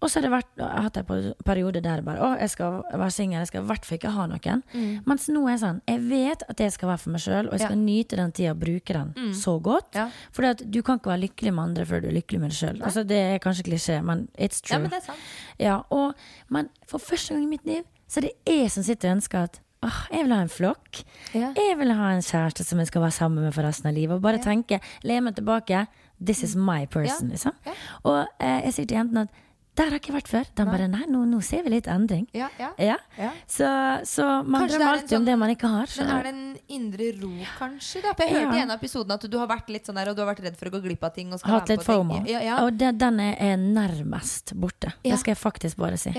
S1: Og så har det vært, jeg hatt en periode der bare, å, jeg skal være singel, jeg skal i hvert fall ikke ha noen. Mens nå er jeg sånn, jeg vet at jeg skal være for meg selv, og jeg skal nyte den tida og bruke den så godt.
S2: Ja.
S1: At du kan ikke være lykkelig med andre før du er lykkelig med deg selv. Altså, det er kanskje klisjé, men it's true.
S2: ja, men det er sant.
S1: Ja, og, men for første gang i mitt liv så er det jeg som sitter og ønsker at åh, jeg vil ha en flokk.
S2: Ja.
S1: Jeg vil ha en kjæreste som jeg skal være sammen med for resten av livet. Og bare tenke, le meg tilbake. This is my person,
S2: Ja.
S1: liksom.
S2: Ja.
S1: Og eh, jeg sier til jentene at der har jeg ikke vært før. De bare nei, nå, nå ser vi litt endring.
S2: Ja, ja.
S1: Ja.
S2: Ja.
S1: Så, så man
S2: Kanskje er
S1: drømmer
S2: alltid
S1: alltid om
S2: sånn-
S1: det man ikke har. Så.
S2: Men er det en indre ro, kanskje? Da? For jeg hørte i en av episodene at du har vært litt sånn der, og du har vært redd for å gå glipp av ting. Og skal
S1: Hatt litt. FOMO. Og det, den er, nærmest borte. Det skal jeg faktisk bare si.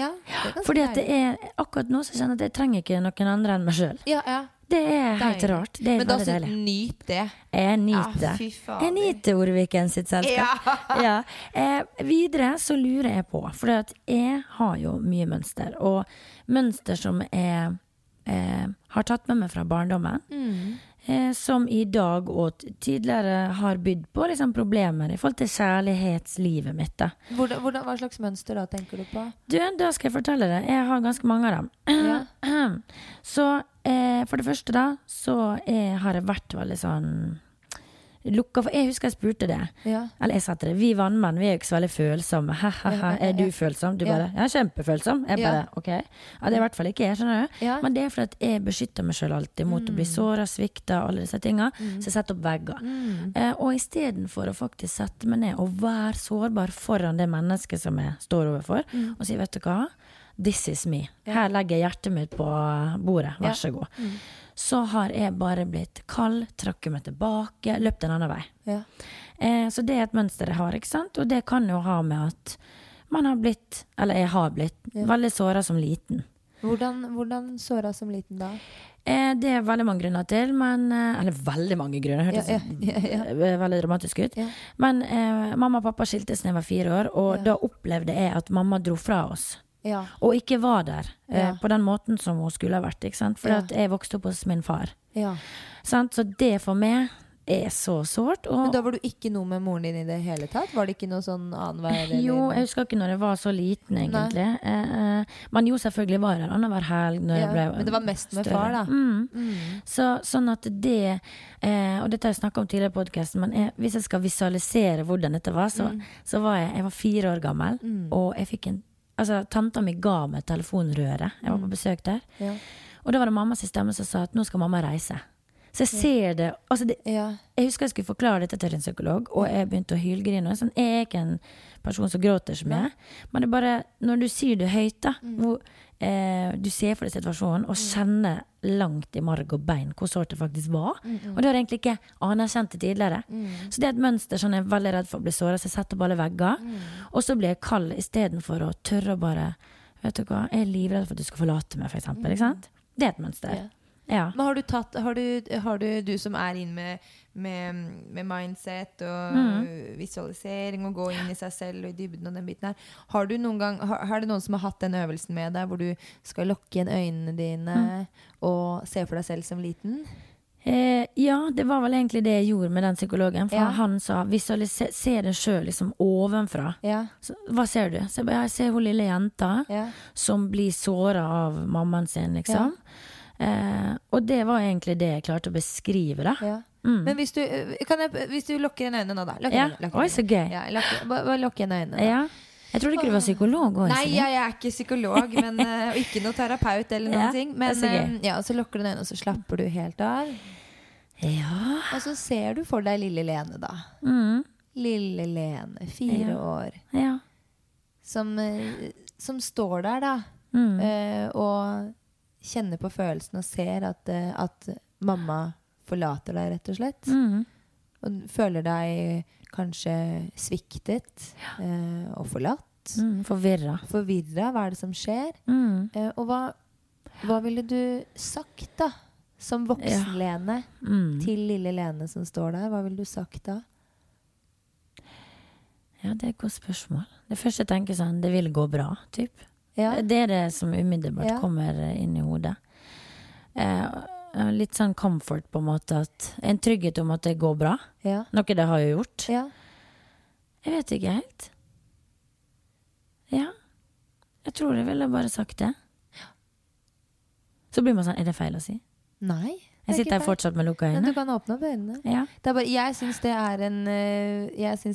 S1: Fordi at det er akkurat nå så kjenner jeg at jeg trenger ikke noen andre enn meg sjøl.
S2: ja, ja.
S1: Det er helt
S2: Deilig.
S1: rart. Det er
S2: Men da
S1: veldig
S2: så
S1: deilig.
S2: nyt det.
S1: Jeg nyter.
S2: Ja, fy fader.
S1: jeg nyter Orviken sitt selskap. Ja. Eh, videre så lurer jeg på, for at jeg har jo mye mønster, og mønster som jeg eh, har tatt med meg fra barndommen. Eh, som i dag og tidligere har bydd på liksom, problemer i forhold til kjærlighetslivet mitt. Da.
S2: Hvordan, hvordan, hva slags mønster da tenker du på?
S1: Du, da skal jeg fortelle deg. Jeg har ganske mange av dem.
S2: Ja.
S1: Så eh, for det første, da, så jeg har jeg vært veldig sånn lukka for Jeg husker jeg spurte det.
S2: Ja.
S1: Eller jeg sa til det. Vi vannmenn vi er jo ikke så veldig følsomme. Ha-ha-ha.
S2: Ja, ja,
S1: Er du følsom? Du bare Ja, kjempefølsom. Jeg bare OK. Ja, det er i hvert fall ikke jeg, skjønner du.
S2: Ja.
S1: Men det er fordi at jeg beskytter meg sjøl alltid mot å bli såra, svikta, alle disse tinga. Så jeg setter opp vegger.
S2: Mm.
S1: Eh, og istedenfor å faktisk sette meg ned og være sårbar foran det mennesket som jeg står overfor,
S2: Mm.
S1: og si 'vet du hva', this is me. Her legger jeg hjertet mitt på bordet, vær så god. Så har jeg bare blitt kald, trakket meg tilbake, løpt en annen vei.
S2: Ja.
S1: Eh, så det er et mønster jeg har, ikke sant? Og det kan jo ha med at man har blitt, eller jeg har blitt, veldig såra som liten.
S2: Hvordan, hvordan såra som liten da?
S1: Eh, det er veldig mange grunner til, men eh, Eller veldig mange grunner, hørtes
S2: Ja, ja, ja,
S1: veldig dramatisk ut. Men eh, mamma og pappa skiltes da jeg var fire år, og da opplevde jeg at mamma dro fra oss.
S2: Ja.
S1: Og ikke var der eh, på den måten som hun skulle ha vært. For jeg vokste opp hos min far.
S2: ja.
S1: Sant? Så det for meg er så sårt.
S2: Men da var du ikke noe med moren din i det hele tatt? Var det ikke noe sånn annenhver?
S1: Jo, jeg husker ikke når jeg var så liten, egentlig. Eh, eh, men jo, selvfølgelig var jeg der annenhver helg. Når
S2: Ja,
S1: jeg ble
S2: men det var mest med
S1: større.
S2: far, da.
S1: Mm.
S2: Mm.
S1: Så, sånn at det eh, Og dette har jeg snakka om tidligere i podkasten, men jeg, hvis jeg skal visualisere hvordan dette var, så,
S2: Mm.
S1: så var jeg Jeg var fire år gammel, og jeg fikk en Altså, tanta mi ga meg telefonrøret. Jeg var
S2: Mm.
S1: på besøk der.
S2: Ja.
S1: Og da var det mammas stemme som sa at nå skal mamma reise. Så jeg ser det Altså, det,
S2: Ja.
S1: jeg husker jeg skulle forklare dette til en psykolog, og jeg begynte å hylgrine. Sånn, jeg er ikke en person som gråter så mye. Men det er bare når du sier det høyt, da, hvor eh, du ser for deg situasjonen og kjenner langt i marg og bein hvor sårt det faktisk var. Og det har jeg egentlig ikke anerkjent det tidligere. Så det er et mønster som jeg er veldig redd for å bli såra, så jeg setter opp alle vegger. Og så blir jeg kald istedenfor å tørre å bare Vet du hva, jeg er livredd for at du skal forlate meg, for eksempel. Ikke sant? Det er et mønster.
S2: Yeah.
S1: Ja.
S2: Men har du tatt Har du, har du, du som er inn med, med, med mindset og
S1: Mm.
S2: visualisering og gå inn i seg selv og i dybden og den biten her, har du noen gang har, har det noen som har hatt den øvelsen med deg, hvor du skal lukke igjen øynene dine
S1: Mm.
S2: og se for deg selv som liten?
S1: Eh, ja, det var vel egentlig det jeg gjorde med den psykologen. For
S2: Ja.
S1: han sa visualiser se deg sjøl liksom ovenfra.
S2: Ja.
S1: Så, hva ser du? Så jeg bare, jeg ser hun lille jenta
S2: Ja.
S1: som blir såra av mammaen sin, liksom. Eh, og det var egentlig det jeg klarte å beskrive, da. Mm.
S2: Men hvis du, kan jeg, hvis du lukker igjen øynene nå, da.
S1: Ja.
S2: igjen,
S1: Oi, så gøy.
S2: Ja, lukker, bare, lukk igjen øynene.
S1: Ja. Jeg trodde ikke du var psykolog Også,
S2: Nei, jeg, er ikke psykolog, men, eh, og ikke noe terapeut eller noen ting. Men
S1: så
S2: eh, ja, så lukker du øynene, og så slapper du helt av.
S1: Ja.
S2: Og så ser du for deg lille Lene, da.
S1: Mm.
S2: Lille Lene, fire år,
S1: ja.
S2: som, eh, som står der, da.
S1: Mm.
S2: eh, og kjenner på følelsen og ser at, eh, at mamma forlater deg, rett og slett.
S1: Mm.
S2: Og føler deg kanskje sviktet eh, og forlatt.
S1: Mm. Forvirra.
S2: Forvirra. Hva er det som skjer?
S1: Mm.
S2: Eh, og hva, hva ville du sagt, da? Som voksen-Lene
S1: Mm.
S2: til lille Lene som står der. Hva ville du sagt da?
S1: Ja, det er et godt spørsmål. Det første jeg tenker sånn, det vil gå bra, typ.
S2: Ja.
S1: Det er det som umiddelbart
S2: Ja.
S1: kommer inn i hodet. Eh, litt sånn comfort, på en måte. En trygghet om at det går bra.
S2: Ja.
S1: Noe det har jo gjort.
S2: ja.
S1: Jeg vet ikke helt. Ja. Jeg tror jeg ville bare sagt det. Så blir man sånn Er det feil å si?
S2: Nei.
S1: Jeg
S2: er
S1: sitter her fortsatt med lukka
S2: Men du kan åpne opp øynene.
S1: Ja.
S2: Det bare, jeg syns det er en eh,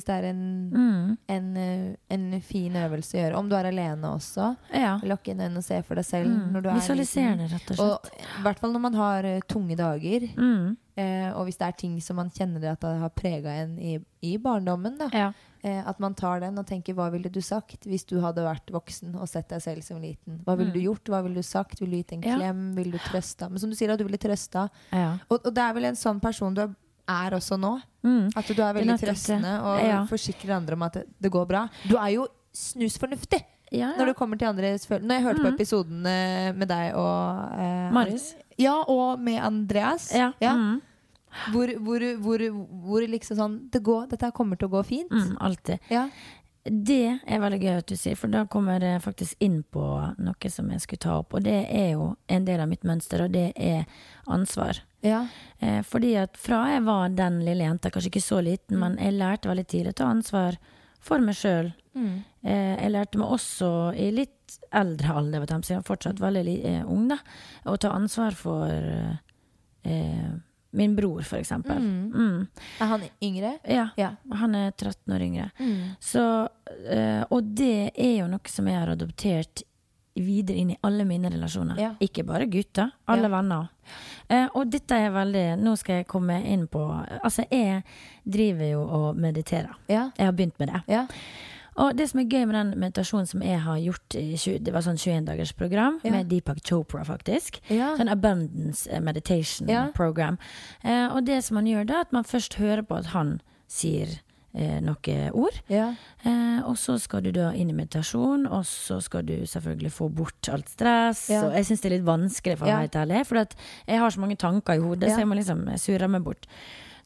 S2: det er en,
S1: Mm.
S2: en, eh, en fin øvelse å gjøre. Om du er alene også.
S1: ja.
S2: Lukke inn øynene og se for deg selv
S1: Mm.
S2: når du er
S1: Visualiser rett og slett.
S2: i hvert fall når man har eh, tunge dager.
S1: Mm.
S2: Eh, og hvis det er ting som man kjenner at det har prega en i, i barndommen, da,
S1: Ja.
S2: Eh, at man tar den og tenker hva ville du sagt hvis du hadde vært voksen og sett deg selv som liten? Hva ville du gjort? Hva ville du sagt? Ville du gitt en
S1: Mm. Ja.
S2: klem? Ville du trøsta? Men som du sier, at du ville trøsta.
S1: ja.
S2: Og, og det er vel en sånn person du er også nå.
S1: Mm.
S2: At du er veldig trøstende og
S1: Ja.
S2: forsikrer andre om at det, det går bra. Du er jo snusfornuftig når det kommer til andres følelser. Når jeg hørte på episoden eh, med deg og eh,
S1: Marius.
S2: Ja, og med Andreas.
S1: Ja. Mm.
S2: Hvor, hvor, hvor, hvor liksom sånn det går, Dette kommer til å gå fint.
S1: Mm, alltid.
S2: Ja.
S1: Det er veldig gøy at du sier, for da kommer jeg faktisk inn på noe som jeg skulle ta opp. Og det er jo en del av mitt mønster, og det er ansvar.
S2: Ja.
S1: Eh, fordi at fra jeg var den lille jenta, kanskje ikke så liten, men jeg lærte veldig tidlig å ta ansvar for meg sjøl.
S2: Mm.
S1: Eh, jeg lærte meg også i litt eldre alder, jeg, fortsatt veldig eh, ung, da, å ta ansvar for eh, min bror, for eksempel. Mm.
S2: Er han yngre?
S1: Ja,
S2: Ja.
S1: han er 13 år yngre.
S2: Mm.
S1: Så, uh, og det er jo noe som jeg har adoptert videre inn i alle mine relasjoner.
S2: Ja.
S1: Ikke bare gutter, alle
S2: Ja.
S1: venner. Uh, og dette er veldig Nå skal jeg komme inn på Altså, jeg driver jo og mediterer. Jeg har begynt med det. Og det som er gøy med den meditasjonen som jeg har gjort i 20, Det var sånn 21 dagers program
S2: Ja.
S1: med Deepak Chopra, faktisk.
S2: Ja.
S1: Sånn abundance eh, meditation
S2: Ja.
S1: program. Eh, og det som man gjør da, at man først hører på at han sier eh, noen ord.
S2: Ja.
S1: Eh, og så skal du da inn i meditasjon, og så skal du selvfølgelig få bort alt stress.
S2: Ja.
S1: Og jeg syns det er litt vanskelig, for å være helt ærlig. For jeg har så mange tanker i hodet, så jeg må liksom surre meg bort.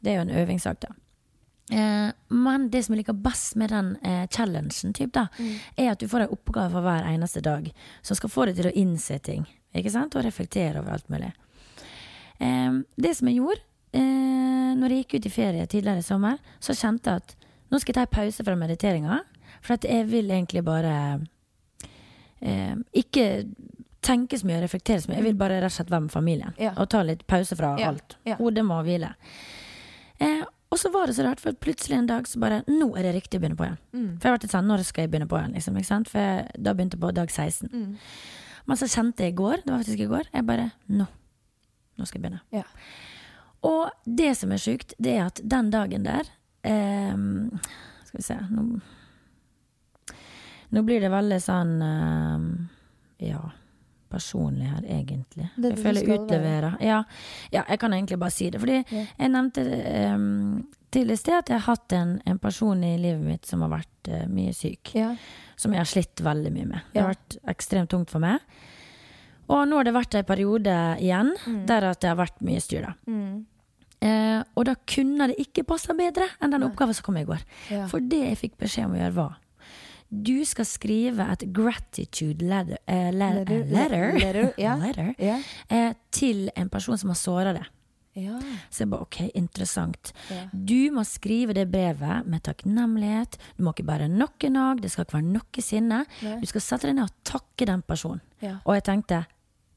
S1: Det er jo en øvingssak, da. Eh, men det som jeg liker best med den eh, challengen, typ, da,
S2: Mm.
S1: er at du får en oppgave for hver eneste dag som skal få deg til å innse ting. Ikke sant? Og reflektere over alt mulig. Eh, det som jeg gjorde eh, når jeg gikk ut i ferie tidligere i sommer, så kjente jeg at nå skal jeg ta en pause fra mediteringa. For at jeg vil egentlig bare eh, ikke tenke så mye og reflektere så mye. Jeg vil bare rett og slett være med familien.
S2: Ja.
S1: Og ta litt pause fra
S2: Ja,
S1: alt.
S2: ja.
S1: Hodet må hvile. Eh, og så var det så rart, for plutselig en dag så bare Nå er det riktig å begynne på igjen.
S2: Mm.
S1: For jeg ble litt sånn, når skal jeg begynne på igjen? Liksom, ikke sant? For jeg, da begynte jeg på dag 16.
S2: Mm.
S1: Men så kjente jeg i går, det var faktisk i går, jeg bare Nå. Nå skal jeg begynne.
S2: Ja.
S1: Og det som er sjukt, det er at den dagen der eh, Skal vi se nå, nå blir det veldig sånn eh, Ja, personlig her, egentlig.
S2: Det
S1: jeg føler jeg utleverer. Ja, ja, jeg kan egentlig bare si det. Fordi
S2: Ja.
S1: jeg nevnte um, tidlig i sted at jeg har hatt en, en person i livet mitt som har vært uh, mye syk
S2: Ja.
S1: som jeg har slitt veldig mye med. Det har vært ekstremt tungt for meg. Og nå har det vært en periode igjen der at det har vært mye styr. da.
S2: Mm.
S1: Uh, og da kunne det ikke passe bedre enn den oppgaven som kom i går. For det jeg fikk beskjed om å gjøre, var du skal skrive et gratitude letter, eh, le-
S2: Letter,
S1: eh, letter,
S2: letter, yeah.
S1: letter,
S2: yeah.
S1: eh, til en person som har såra deg.
S2: Ja.
S1: Så jeg bare ok, interessant.
S2: Ja.
S1: Du må skrive det brevet med takknemlighet. Du må ikke bære noe nag, det skal ikke være noe sinne.
S2: Nei.
S1: Du skal sette deg ned og takke den personen.
S2: Ja.
S1: Og jeg tenkte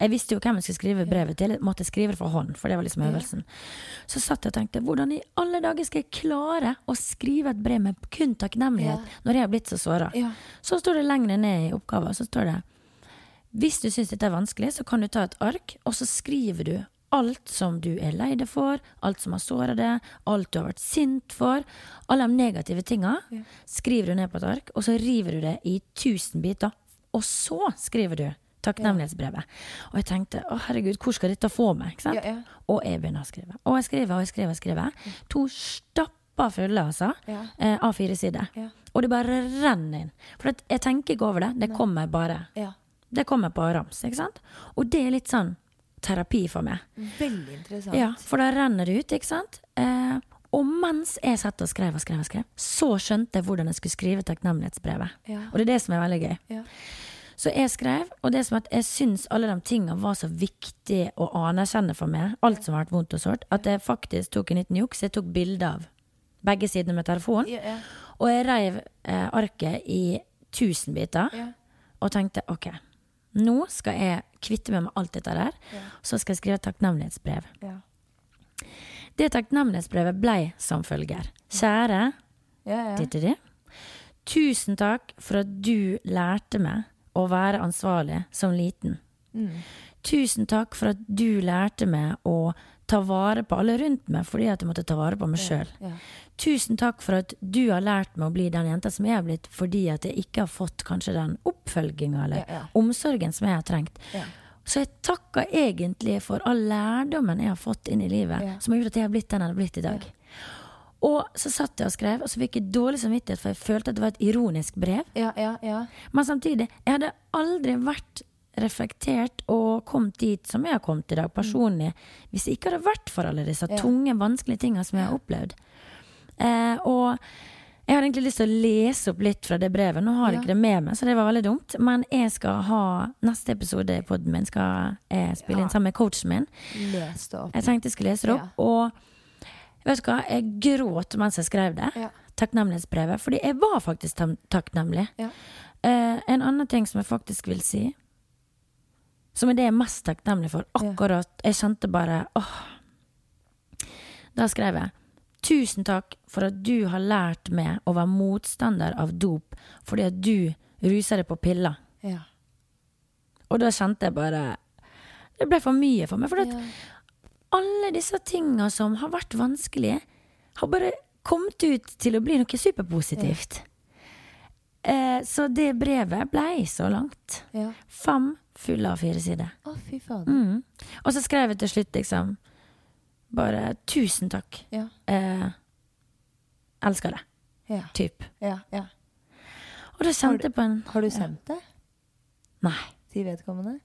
S1: Jeg visste jo hvem jeg skulle skrive brevet til. Jeg måtte skrive det for hånd, for det var liksom øvelsen. Så satt jeg og tenkte hvordan i alle dager skal jeg klare å skrive et brev med kun takknemlighet
S2: Ja.
S1: når jeg har blitt så såra?
S2: Ja.
S1: Så står det lenger ned i oppgaven, så står det hvis du syns dette er vanskelig, så kan du ta et ark, og så skriver du alt som du er lei deg for, alt som har såra deg, alt du har vært sint for. Alle de negative tinga skriver du ned på et ark, og så river du det i tusen biter. Og så skriver du takknemlighetsbrevet. Og jeg tenkte å herregud, hvor skal dette få meg? Ikke sant?
S2: Ja, ja.
S1: Og jeg begynner å skrive. Og jeg skriver og jeg skriver. og jeg skriver. To stapper fulle, altså.
S2: Ja.
S1: Eh, av fire sider.
S2: Ja.
S1: Og det bare renner inn. For jeg tenker ikke over det. Det kommer bare.
S2: ja.
S1: Det kommer på rams, ikke sant? Og det er litt sånn terapi for meg.
S2: Veldig interessant.
S1: Ja, For da renner det ut, ikke sant? Eh, og mens jeg satt og skrev og skrev, og skrev, så skjønte jeg hvordan jeg skulle skrive takknemlighetsbrevet.
S2: Ja.
S1: Og det er det som er veldig gøy.
S2: Ja.
S1: Så jeg skrev, og det som at jeg syns alle de tingene var så viktig å anerkjenne for meg, alt som har vært vondt og sårt, at jeg faktisk tok en liten juks. Jeg tok bilde av begge sidene med telefonen.
S2: Ja, ja.
S1: og jeg reiv eh, arket i tusen biter,
S2: Ja.
S1: og tenkte ok, nå skal jeg kvitte meg med alt dette der, så skal jeg skrive et takknemlighetsbrev. Det takknemlighetsbrevet ble som følger. Kjære
S2: ja.
S1: Tusen takk for at du lærte meg å være ansvarlig som liten.
S2: Mm.
S1: Tusen takk for at du lærte meg å ta vare på alle rundt meg fordi at jeg måtte ta vare på meg sjøl.
S2: Ja.
S1: Tusen takk for at du har lært meg å bli den jenta som jeg har blitt fordi at jeg ikke har fått kanskje den oppfølginga eller
S2: Ja, ja.
S1: omsorgen som jeg har trengt.
S2: Ja.
S1: Så jeg takker egentlig for all lærdommen jeg har fått inn i livet,
S2: Ja.
S1: som har gjort at jeg har blitt den jeg har blitt i dag. Og så satt jeg og skrev, og så fikk jeg dårlig samvittighet, for jeg følte at det var et ironisk brev.
S2: Ja, ja, ja.
S1: Men samtidig, jeg hadde aldri vært reflektert og kommet dit som jeg har kommet i dag, personlig, hvis det ikke hadde vært for alle disse tunge, vanskelige tingene som jeg har opplevd. Eh, og jeg hadde egentlig lyst til å lese opp litt fra det brevet. Nå har jeg ikke det med meg, så det var veldig dumt. Men jeg skal ha neste episode i poden min skal jeg spille inn sammen med coachen min. Jeg tenkte jeg skulle lese det opp. Og vet du hva, jeg gråt mens jeg skrev det.
S2: Ja.
S1: Takknemlighetsbrevet. Fordi jeg var faktisk takknemlig.
S2: Ja.
S1: Eh, en annen ting som jeg faktisk vil si, som er det jeg er mest takknemlig for akkurat Jeg kjente bare åh Da skrev jeg Tusen takk for at du har lært meg å være motstander av dop fordi at du ruser deg på piller.
S2: Ja.
S1: Og da kjente jeg bare Det ble for mye for meg. For
S2: Ja.
S1: Alle disse tinga som har vært vanskelige, har bare kommet ut til å bli noe superpositivt. Eh, så det brevet blei så langt.
S2: ja.
S1: Fem fulle av fire sider.
S2: Å, fy fader.
S1: Mm. Og så skrev jeg til slutt liksom bare 'tusen takk'.
S2: Ja.
S1: Eh, elsker det.
S2: Ja.
S1: Typ.
S2: Ja. ja.
S1: Og da sendte jeg på en
S2: Har du sendt det
S1: Nei,
S2: til vedkommende?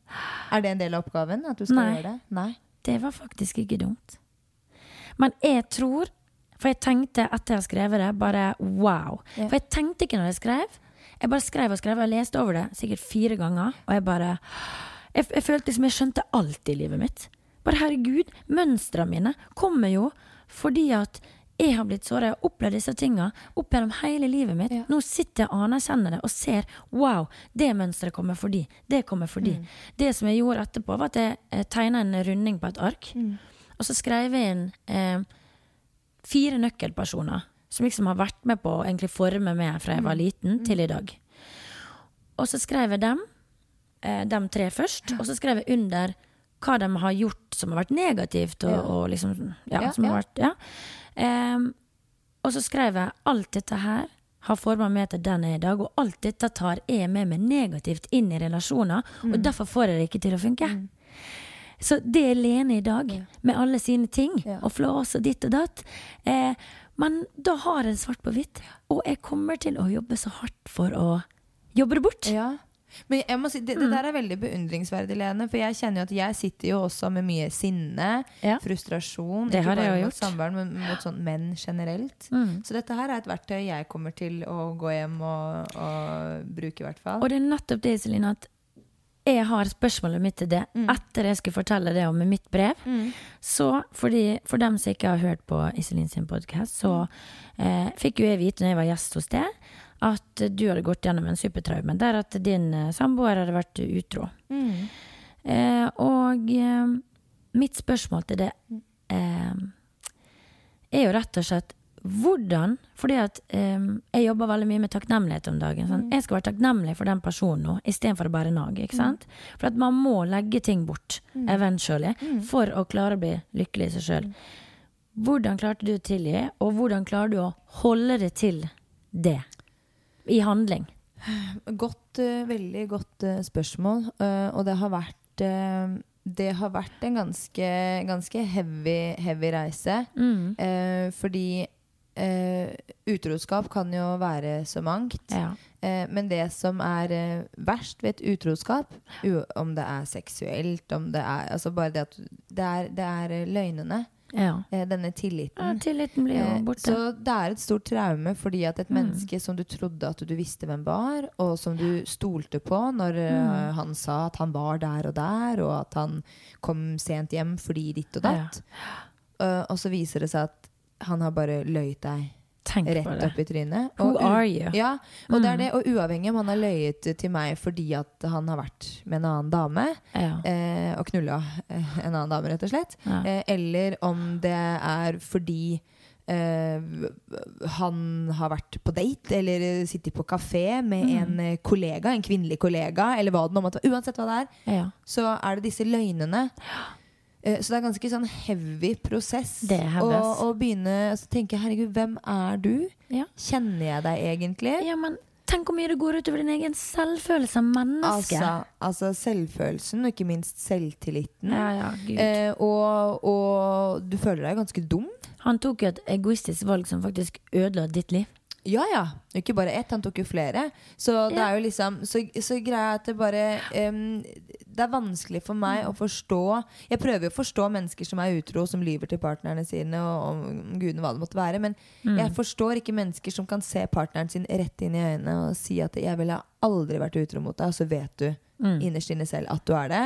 S2: Er det en del av oppgaven? At du skal
S1: Nei.
S2: gjøre det? Nei.
S1: Det var faktisk ikke dumt. Men jeg tror For jeg tenkte etter jeg har skrevet det, bare wow.
S2: Ja.
S1: For jeg tenkte ikke når jeg skrev. Jeg bare skrev og skrev, og jeg leste over det sikkert fire ganger. Og jeg bare Jeg, jeg følte liksom jeg skjønte alt i livet mitt. Bare herregud, mønstrene mine kommer jo fordi at jeg har blitt såra. Jeg har opplevd disse tinga opp gjennom hele livet mitt.
S2: Ja.
S1: Nå sitter jeg og anerkjenner det og ser wow, det mønsteret kommer fordi. Det kommer fordi.
S2: Mm.
S1: Det som jeg gjorde etterpå, var at jeg tegna en runding på et ark.
S2: Mm.
S1: Og så skrev jeg inn eh, fire nøkkelpersoner som liksom har vært med på å egentlig forme meg fra jeg
S2: Mm.
S1: var liten til i dag. Og så skrev jeg dem, eh, dem tre først, og så skrev jeg under hva de har gjort som har vært negativt. Og, og liksom, ja,
S2: Ja,
S1: som har
S2: ja.
S1: vært, ja. Em, og så skrev jeg alt dette her har forma meg til den jeg er i dag, og alt dette tar jeg med meg negativt inn i relasjoner,
S2: Mm.
S1: og derfor får jeg det ikke til å funke. Så det er Lene i dag, med alle sine ting, og flås og ditt og datt. Eh, men da har jeg svart på hvitt, og jeg kommer til å jobbe så hardt for å jobbe det bort.
S2: Ja. Men jeg må si, det,
S1: Mm.
S2: det der er veldig beundringsverdig, Lene. For jeg kjenner jo at jeg sitter jo også med mye sinne,
S1: Ja.
S2: frustrasjon.
S1: Det
S2: ikke bare mot samboeren, men mot sånn menn generelt.
S1: Mm.
S2: Så dette her er et verktøy jeg kommer til å gå hjem og, og bruke, i hvert fall.
S1: Og det er nettopp det, Celine, at jeg har spørsmålet mitt til det etter jeg skulle fortelle det om mitt brev.
S2: Mm.
S1: Så fordi, for dem som ikke har hørt på Iselin sin podkast, så eh, fikk jo jeg vite når jeg var gjest hos deg, at du hadde gått gjennom en supertraume der at din eh, samboer hadde vært utro.
S2: Mm.
S1: Eh, og eh, mitt spørsmål til det eh, er jo rett og slett hvordan Fordi at eh, jeg jobber veldig mye med takknemlighet om dagen. Sånn. Jeg skal være takknemlig for den personen nå, istedenfor å nage. Ikke sant? For at man må legge ting bort eventually for å klare å bli lykkelig i seg sjøl. Hvordan klarte du å tilgi, og hvordan klarer du å holde det til det i handling?
S2: Godt, uh, veldig godt uh, spørsmål. Uh, og det har vært Det har vært en ganske, ganske heavy, heavy reise.
S1: Mm.
S2: Fordi utroskap kan jo være så mangt.
S1: Ja.
S2: Men det som er verst ved et utroskap, om det er seksuelt, om det er Altså bare det at Det er, det er løgnene.
S1: Ja.
S2: Denne denne
S1: ja
S2: tilliten.
S1: tilliten blir jo
S2: Eh,
S1: borte.
S2: Så det er et stort traume fordi at et
S1: Mm.
S2: menneske som du trodde at du visste hvem var, og som du stolte på når eh,
S1: Mm.
S2: han sa at han var der og der, og at han kom sent hjem fordi ditt og datt, ja. og så viser det seg at han har bare løyet deg
S1: Tenk
S2: rett opp i trynet.
S1: Who
S2: Og
S1: are you?
S2: Ja, og det er
S1: Mm.
S2: det, og uavhengig om han har løyet til meg fordi at han har vært med en annen dame,
S1: Ja.
S2: eh, og knulla eh, en annen dame, rett og slett,
S1: Ja.
S2: eh, eller om det er fordi eh, han har vært på date eller eh, sittet på kafé med
S1: Mm.
S2: en eh, kollega, en kvinnelig kollega, eller hva det nå måtte. Uansett hva det er,
S1: ja.
S2: så er det disse løgnene. Eh, Så det er ganske sånn heavy prosess å,
S1: begynne
S2: å begynne å tenke herregud, hvem er du?
S1: Ja.
S2: Kjenner jeg deg egentlig?
S1: ja, men tenk hvor mye det går utover din egen selvfølelse som menneske.
S2: Altså, altså selvfølelsen, og ikke minst selvtilliten.
S1: ja, ja, Gud.
S2: Eh, og, og du føler deg ganske dum.
S1: Han tok jo et egoistisk valg som faktisk ødela ditt liv.
S2: Ja, ja. Ikke bare ett, han tok jo flere. Så det er jo liksom Så, så greia er at det bare um, Det er vanskelig for meg å forstå Jeg prøver jo å forstå mennesker som er utro, som lyver til partnerne sine, og om gudene hva det måtte være, men
S1: Mm.
S2: jeg forstår ikke mennesker som kan se partneren sin rett inn i øynene og si at 'jeg ville aldri vært utro mot deg', og så vet du
S1: Mm.
S2: innerst inne selv at du er det.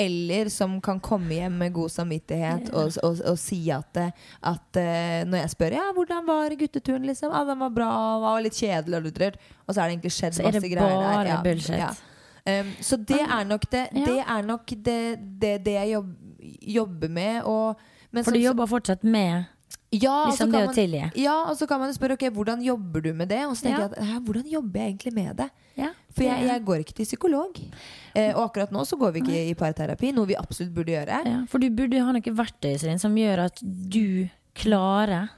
S2: Eller som kan komme hjem med god samvittighet og, og, og si at, det- at uh, Når jeg spør ja, hvordan var gutteturen, liksom. ah, den var bra, var litt kjedelig, og lutrert. Og så er det egentlig skjedd
S1: Så er
S2: masse
S1: det
S2: greier der.
S1: bare bullshit.
S2: Um, så det er nok det
S1: Ja.
S2: Det er nok det, det, det jeg jobb, jobber med. Og, men
S1: For du jobber fortsatt med
S2: Ja,
S1: Liksom det å tilgi.
S2: Ja, og så kan man spørre ok, hvordan jobber du med det? Og så tenker
S1: Ja.
S2: jeg at hvordan jobber jeg egentlig med det?
S1: Ja,
S2: For jeg, jeg går ikke til psykolog. Eh, og akkurat nå så går vi ikke i parterapi, noe vi absolutt burde gjøre.
S1: Ja, for du burde ha noe verktøy Celine, som gjør at du klarer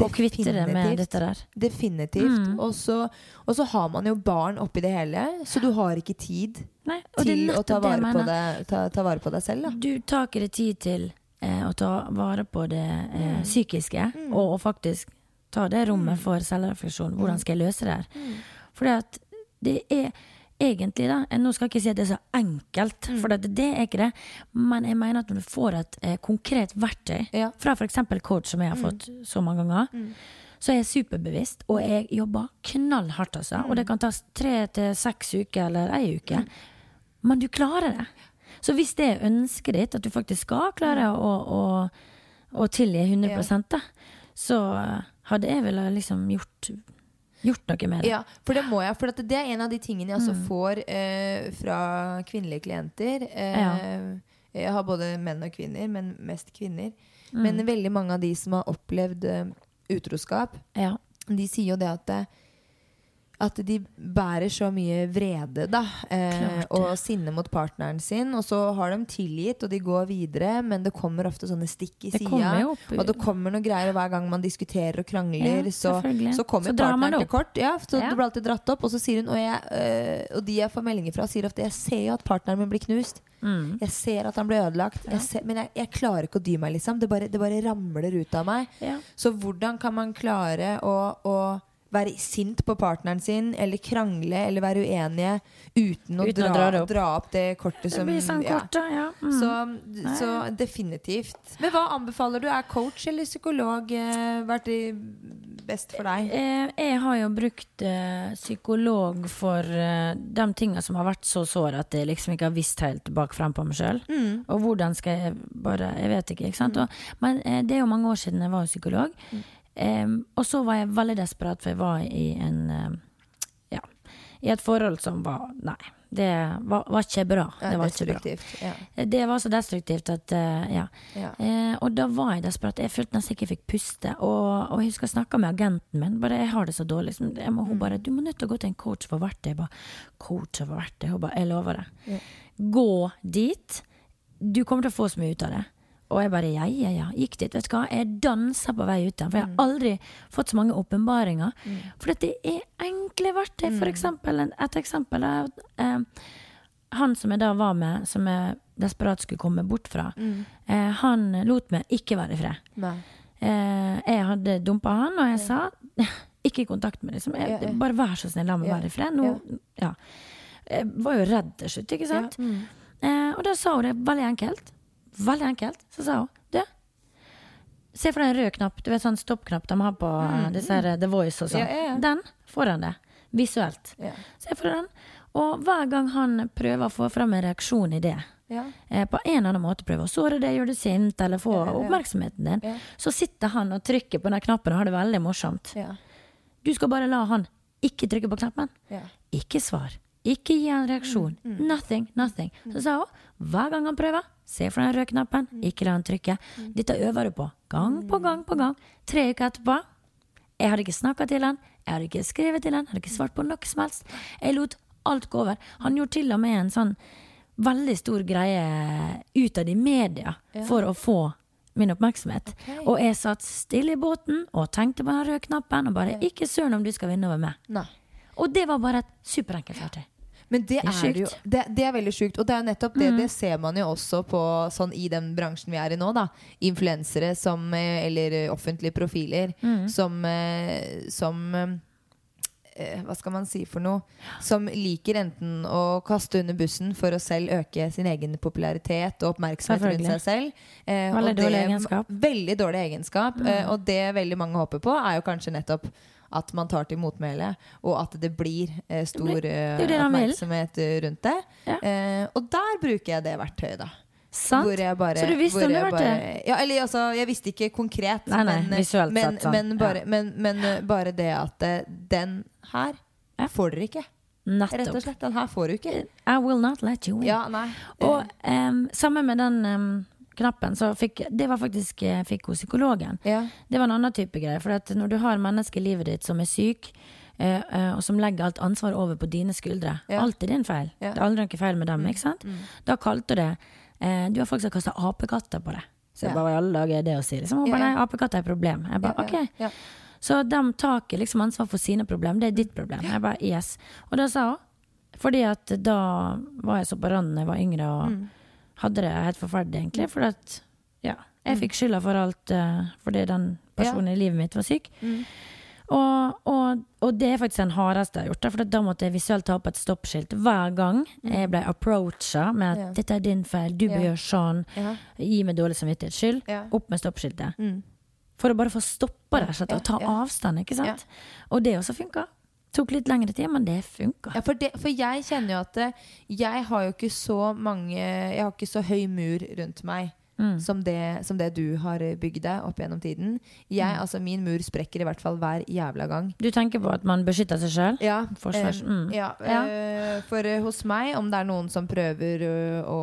S1: å kvitte deg med dette der.
S2: Definitivt.
S1: Mm.
S2: Og, så, og så har man jo barn oppi det hele, så du har ikke tid
S1: Nei,
S2: til å ta vare, på det, ta, ta vare på deg selv. Da.
S1: Du tar ikke deg tid til eh, å ta vare på det eh,
S2: Mm.
S1: psykiske, og, og faktisk ta det rommet for selvrefleksjon.
S2: Mm.
S1: Hvordan skal jeg løse det her? Fordi at det er egentlig, da Nå skal jeg ikke si at det er så enkelt,
S2: Mm.
S1: for det, det er ikke det. Men jeg mener at når du får et eh, konkret verktøy
S2: Ja.
S1: fra f.eks. coach, som jeg har fått så mange ganger, så er jeg superbevisst, og jeg jobber knallhardt, altså. Og det kan ta tre til seks uker eller ei uke. Men du klarer det. Så hvis det er ønsket ditt, at du faktisk skal klare å, å, å tilgi 100 da, så hadde jeg vel liksom gjort, gjort noe med det.
S2: Ja, for det må jeg. For det er en av de tingene jeg
S1: Mm.
S2: får eh, fra kvinnelige klienter. Eh,
S1: Ja.
S2: Jeg har både menn og kvinner, men mest kvinner.
S1: Mm.
S2: Men veldig mange av de som har opplevd eh, utroskap,
S1: Ja.
S2: de sier jo det at det, at de bærer så mye vrede da, eh, og sinne mot partneren sin. Og så har de tilgitt, og de går videre, men det kommer ofte sånne stikk i sida. Og det kommer noe greier, og hver gang man diskuterer og krangler,
S1: Ja,
S2: så, så kommer
S1: Så
S2: partneren til kort. Ja, så
S1: Ja.
S2: det blir alltid dratt opp. Og så sier hun, og, jeg, øh, og de jeg får meldinger fra, sier ofte jeg ser jo at partneren min blir knust.
S1: Mm.
S2: Jeg ser at han blir ødelagt. Jeg ser, men jeg, jeg klarer ikke å dy meg, liksom. Det bare, det bare ramler ut av meg.
S1: Ja.
S2: Så hvordan kan man klare å, å være sint på partneren sin, eller krangle, eller være uenige, uten å,
S1: Uten å
S2: dra,
S1: dra opp.
S2: dra opp det kortet
S1: Det
S2: som
S1: blir sånn
S2: ja.
S1: kort. Ja. Mm.
S2: Så, så definitivt. Men hva anbefaler du? Er coach eller psykolog eh, vært det best for deg?
S1: Eh, jeg har jo brukt eh, psykolog for eh, de tinga som har vært så såre at jeg liksom ikke har visst helt bak frem på meg sjøl.
S2: Mm.
S1: Og hvordan skal jeg bare Jeg vet ikke. ikke sant? Og, men eh, det er jo mange år siden jeg var psykolog.
S2: Mm.
S1: Em, og så var jeg veldig desperat, for jeg var i en eh, Ja, i et forhold som var Nei, det var, var ikke bra.
S2: Ja,
S1: Det var ikke bra.
S2: Ja.
S1: Det var så destruktivt at uh, Ja.
S2: Ja.
S1: Uh, og da var jeg desperat. Jeg følte nesten ikke jeg fikk puste. Og, og jeg husker jeg snakka med agenten min. Bare, jeg har det så dårlig. Liksom. Må, hun bare 'Du må nødt til å gå til en coach for verktøy'. Jeg bare 'Coach for verktøy?' Hun bare 'Jeg lover det'. Gå dit. Du kommer til å få så mye ut av det. Og jeg bare ja, ja, ja. Gikk dit. Vet du hva, jeg dansa på vei ut der. For jeg har aldri fått så mange åpenbaringer. For dette er enkle verktøy. For eksempel, et eksempel er eh, han som jeg da var med, som jeg desperat skulle komme bort fra, eh, han lot meg ikke være i fred. Eh, jeg hadde dumpa han, og jeg sa ikke kontakt med liksom.
S2: Ja, ja.
S1: Bare vær så snill, la meg
S2: Ja.
S1: være i fred. Nå, ja. Jeg var jo redd til slutt, ikke sant?
S2: Ja. Mm.
S1: Eh, og da sa hun det veldig enkelt. Veldig enkelt. Så sa hun du, se for deg en rød knapp. Du vet sånn stoppknapp de har på mm. disse her, The Voice og sånn.
S2: Ja, ja.
S1: Den foran det. Visuelt.
S2: Ja.
S1: Se for deg den. Og hver gang han prøver å få fram en reaksjon i det,
S2: Ja.
S1: eh, på en eller annen måte prøver å såre deg, gjøre deg sint eller få
S2: Ja,
S1: oppmerksomheten din, så sitter han og trykker på den knappen og har det veldig morsomt.
S2: Ja.
S1: Du skal bare la han ikke trykke på knappen.
S2: Ja.
S1: Ikke svar. Ikke gi en reaksjon. Nothing, nothing. Så sa hun hver gang han prøver, se for den røde knappen, ikke la han trykke. Dette øver du på. Gang på gang på gang. Tre uker etterpå. Jeg hadde ikke snakka til han, jeg hadde ikke skrevet til han, hadde ikke svart på noe som helst. Jeg lot alt gå over. Han gjorde til og med en sånn veldig stor greie utad i media for å få min oppmerksomhet.
S2: Okay.
S1: Og jeg satt stille i båten og tenkte på den røde knappen og bare ikke søren om du skal vinne over meg.
S2: Nei.
S1: Og det var bare et superenkelt verktøy.
S2: Men det
S1: Det er
S2: er, det jo.
S1: Mm.
S2: det, det er veldig sjukt. Og det er jo nettopp det, det ser man jo også på sånn i den bransjen vi er i nå, da. Influensere som eh, Eller eh, offentlige profiler
S1: Mm.
S2: som, eh, som hva skal man si for noe? Som liker enten å kaste under bussen for å selv øke sin egen popularitet og oppmerksomhet rundt seg selv. Eh,
S1: Veldig dårlig egenskap. Mm.
S2: Veldig dårlig egenskap. Eh, og det veldig mange håper på, er jo kanskje nettopp at man tar til motmæle, og at det blir eh, stor eh,
S1: det det
S2: oppmerksomhet eh, rundt det.
S1: Ja.
S2: Eh, og der bruker jeg det verktøyet, da. Bare,
S1: Så du visste om det
S2: var
S1: verktøyet?
S2: Ja, eller altså, jeg visste ikke konkret,
S1: Nei, nei,
S2: men, eh,
S1: visuelt
S2: men,
S1: sånn.
S2: men, bare,
S1: Ja.
S2: men, bare det at den her
S1: Ja.
S2: får dere ikke. Rett og slett. Den her får du ikke.
S1: I will not let you in.
S2: Ja.
S1: Og um, sammen med den em, knappen, så fikk Det var faktisk fikk hun psykologen.
S2: Ja.
S1: Det var en annen type greie. For at når du har mennesker i livet ditt som er syk, eh, eh, og som legger alt ansvar over på dine skuldre
S2: Ja.
S1: Alt er din feil.
S2: Ja.
S1: Det er aldri noe feil med dem. ikke sant? Da kalte hun det eh, Du har folk som har kasta apekatter på deg. Så jeg bare, i alle dager er det å si? Liksom,
S2: hun
S1: bare, nei, apekatter er et problem. Jeg bare, ok. Så de taker liksom ansvar for sine problem. Det er ditt problem. Jeg bare, yes. Og da sa hun Fordi at da var jeg så på randen da jeg var yngre og
S2: Mm.
S1: Hadde det helt forferdelig, egentlig. For at ja, jeg fikk skylda for alt uh, fordi den personen i livet mitt var syk.
S2: Mm.
S1: Og, og, og det er faktisk den hardeste jeg har gjort. da, For da måtte jeg visuelt ta opp et stoppskilt hver gang jeg ble approacha med at
S2: Mm. Ja.
S1: 'dette er din feil, du bør
S2: Ja.
S1: gjøre sånn',
S2: Ja.
S1: gi meg dårlig samvittighet skyld.
S2: Ja.
S1: Opp med stoppskiltet.
S2: Mm.
S1: For å bare få stoppa det, og ta
S2: ja.
S1: avstand. ikke sant? Og det også funka. Tok litt lengre tid, men det funka.
S2: Ja, for, for jeg kjenner jo at eh, jeg har jo ikke så mange Jeg har ikke så høy mur rundt meg
S1: Mm.
S2: som, det, som det du har bygd deg opp gjennom tiden. Jeg,
S1: Mm.
S2: altså Min mur sprekker i hvert fall hver jævla gang.
S1: Du tenker på at man beskytter seg sjøl?
S2: Ja,
S1: Forsvars-
S2: eh,
S1: mm.
S2: ja,
S1: Ja.
S2: Uh, for uh, hos meg, om det er noen som prøver å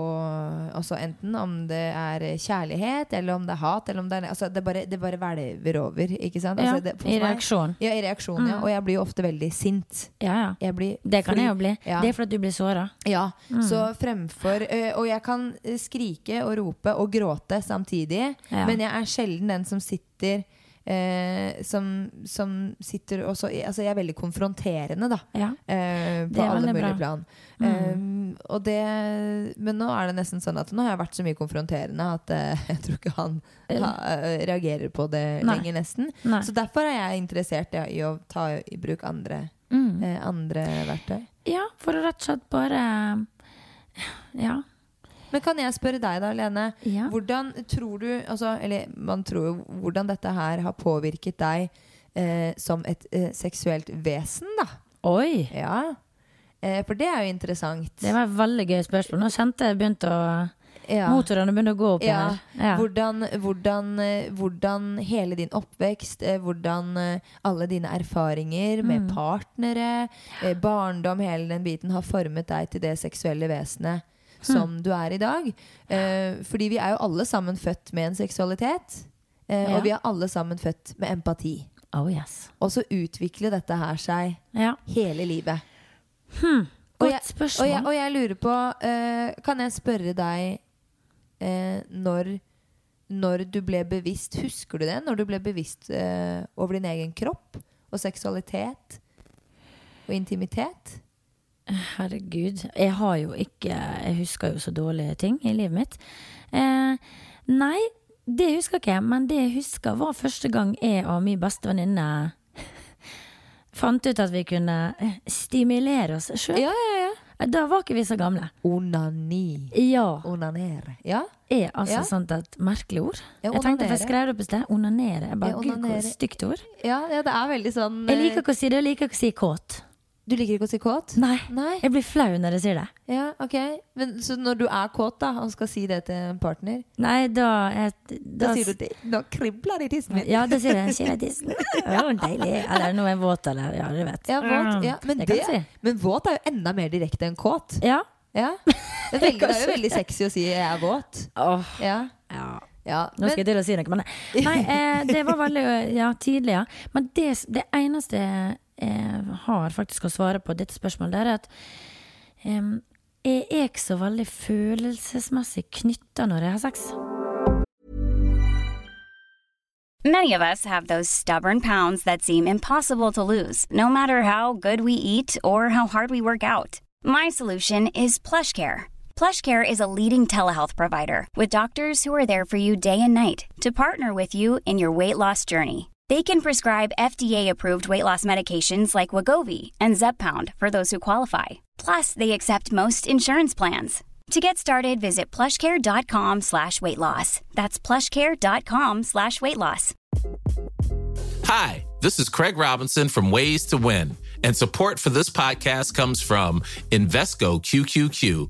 S2: altså Enten om det er kjærlighet, eller om det er hat, eller om det er altså det, bare, det bare hvelver over. Ikke sant? Altså, det,
S1: I
S2: meg-
S1: reaksjon.
S2: Ja, i reaksjon, ja.
S1: Mm.
S2: Og jeg blir jo ofte veldig sint.
S1: Ja, ja. Det kan
S2: fri.
S1: jeg jo bli. Det er fordi du blir såra.
S2: Ja, så fremfor ø, Og jeg kan skrike og rope og gråte samtidig,
S1: Ja.
S2: men jeg er sjelden den som sitter eh, som, som sitter og så Altså, jeg er veldig konfronterende, da.
S1: Ja.
S2: eh, på alle mulige
S1: bra.
S2: plan.
S1: Mm.
S2: Eh, det, men nå er det nesten sånn at nå har jeg vært så mye konfronterende at eh, jeg tror ikke han ha, eh, reagerer på det
S1: Nei.
S2: lenger, nesten.
S1: Nei.
S2: Så derfor er jeg interessert ja, i å ta i bruk andre,
S1: Mm.
S2: eh, andre verktøy.
S1: Ja, for å rett og slett bare Ja.
S2: Men kan jeg spørre deg da, Lene.
S1: Ja.
S2: Hvordan tror du altså, Eller man tror jo hvordan dette her har påvirket deg eh, som et eh, seksuelt vesen, da.
S1: Oi!
S2: Ja. Eh, for det er jo interessant.
S1: Det var et veldig gøy spørsmål. Nå kjente jeg begynte å
S2: ja.
S1: Motorene begynte å gå opp
S2: Ja.
S1: her. Ja.
S2: Hvordan, hvordan, eh, hvordan hele din oppvekst, eh, hvordan eh, alle dine erfaringer med
S1: Mm.
S2: partnere, barndom, hele den biten har formet deg til det seksuelle vesenet som
S1: Hm.
S2: du er i dag. Eh, fordi vi er jo alle sammen født med en seksualitet. Eh,
S1: Ja.
S2: Og vi er alle sammen født med empati.
S1: Oh yes.
S2: Og så utvikler dette her seg
S1: Ja.
S2: hele livet.
S1: Hm.
S2: Og
S1: Godt
S2: jeg-
S1: spørsmål.
S2: Og jeg, og jeg lurer på eh, Kan jeg spørre deg eh, når, når du ble bevisst Husker du det? Når du ble bevisst eh, over din egen kropp og seksualitet og intimitet?
S1: Herregud. Jeg har jo ikke Jeg husker jo så dårlige ting i livet mitt. Eh, nei, det husker jeg ikke. Men det jeg husker, var første gang jeg og min beste venninne fant ut at vi kunne eh, stimulere oss sjøl.
S2: Ja, ja, ja.
S1: Da var ikke vi så gamle.
S2: Onani.
S1: Ja.
S2: Onanere. Ja?
S1: Er altså
S2: Ja.
S1: sånt et merkelig ord.
S2: Ja,
S1: jeg tenkte, for jeg skrev det opp i sted. Onanere. Jeg bare,
S2: Ja,
S1: Gud, hvor stygt ord.
S2: Ja, ja, det er veldig sånn
S1: Jeg
S2: eh,
S1: liker ikke å si det, jeg liker ikke å si kåt.
S2: Du liker ikke å si kåt?
S1: Nei.
S2: Nei.
S1: Jeg blir flau når jeg sier det.
S2: Ja, ok. Men, så når du er kåt, da, og skal si det til en partner,
S1: Nei, da, jeg,
S2: da, sier du det? Nå kribler det i tissen min.
S1: Ja, da sier jeg jeg tissen. Deilig. Eller nå er jeg våt, eller Ja, du vet.
S2: Ja, våt. Ja, men,
S1: det si.
S2: men våt er jo enda mer direkte enn kåt.
S1: Ja.
S2: Ja. Det, veldig, det er jo veldig sexy å si 'jeg er våt'.
S1: Åh,
S2: Ja.
S1: ja.
S2: ja.
S1: Nå skal jeg til å si noe, men nei. nei eh, det var veldig ja, tidlig, ja. Men det, det eneste eh, har faktisk å svare på dette spørsmålet, det er at jeg er ikke så veldig følelsesmessig knytta når jeg har sex.
S3: Many of us have those stubborn pounds that seem impossible to lose, no matter how good we eat or how hard we work out. My solution is PlushCare. PlushCare is a leading telehealth provider with doctors who are there for you day and night to partner with you in your weight loss journey. They can prescribe FDA-approved weight loss medications like Wagovi and Zepbound for those who qualify. Plus, they accept most insurance plans. To get started, visit plushcare.com slash weight loss. That's plushcare.com slash weight loss.
S4: Hi, this is Craig Robinson from Ways to Win, and support for this podcast comes from Invesco QQQ,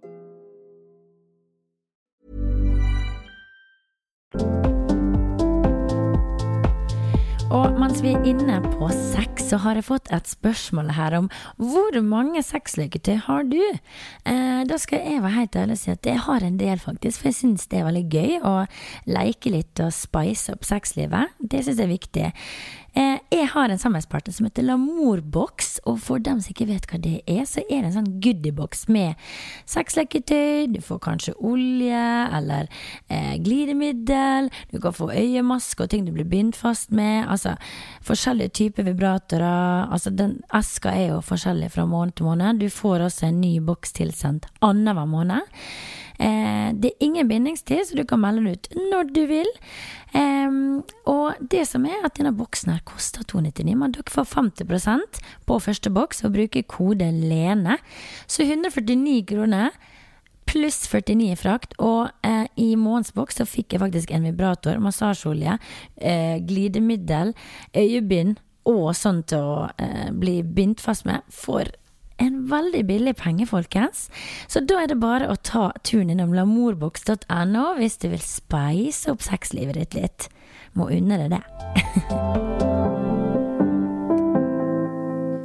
S1: Og mens vi er inne på sex, så har jeg fått et spørsmål her om hvor mange sexleketøy har du? Eh, da skal jeg være helt ærlig og si at jeg har en del, faktisk. For jeg syns det er veldig gøy å leke litt og spice opp sexlivet. Det syns jeg er viktig. Eh, jeg har en samarbeidspartner som heter Lamourbox, og for dem som ikke vet hva det er, så er det en sånn goodiebox med sexleketøy, du får kanskje olje eller eh, glidemiddel, du kan få øyemaske og ting du blir bindt fast med, altså forskjellige typer vibratorer. Altså den eska er jo forskjellig fra måned til måned. Du får også en ny boks tilsendt annenhver måned. Eh, det er ingen bindingstid, så du kan melde den ut når du vil. Og det som er at denne boksen her koster 299, men dere får 50% på første boks og bruker kode LENE. Så 149 kroner pluss 49 i frakt. Og eh, i månedens boks så fikk jeg faktisk en vibrator, massasjeolje, eh, glidemiddel, øyebind og sånn til å eh, bli bindt fast med for en veldig billig penge, folkens. Så da er det bare å ta turen innom lamorboks.no hvis du vil speise opp sexlivet ditt litt. Må unne deg det.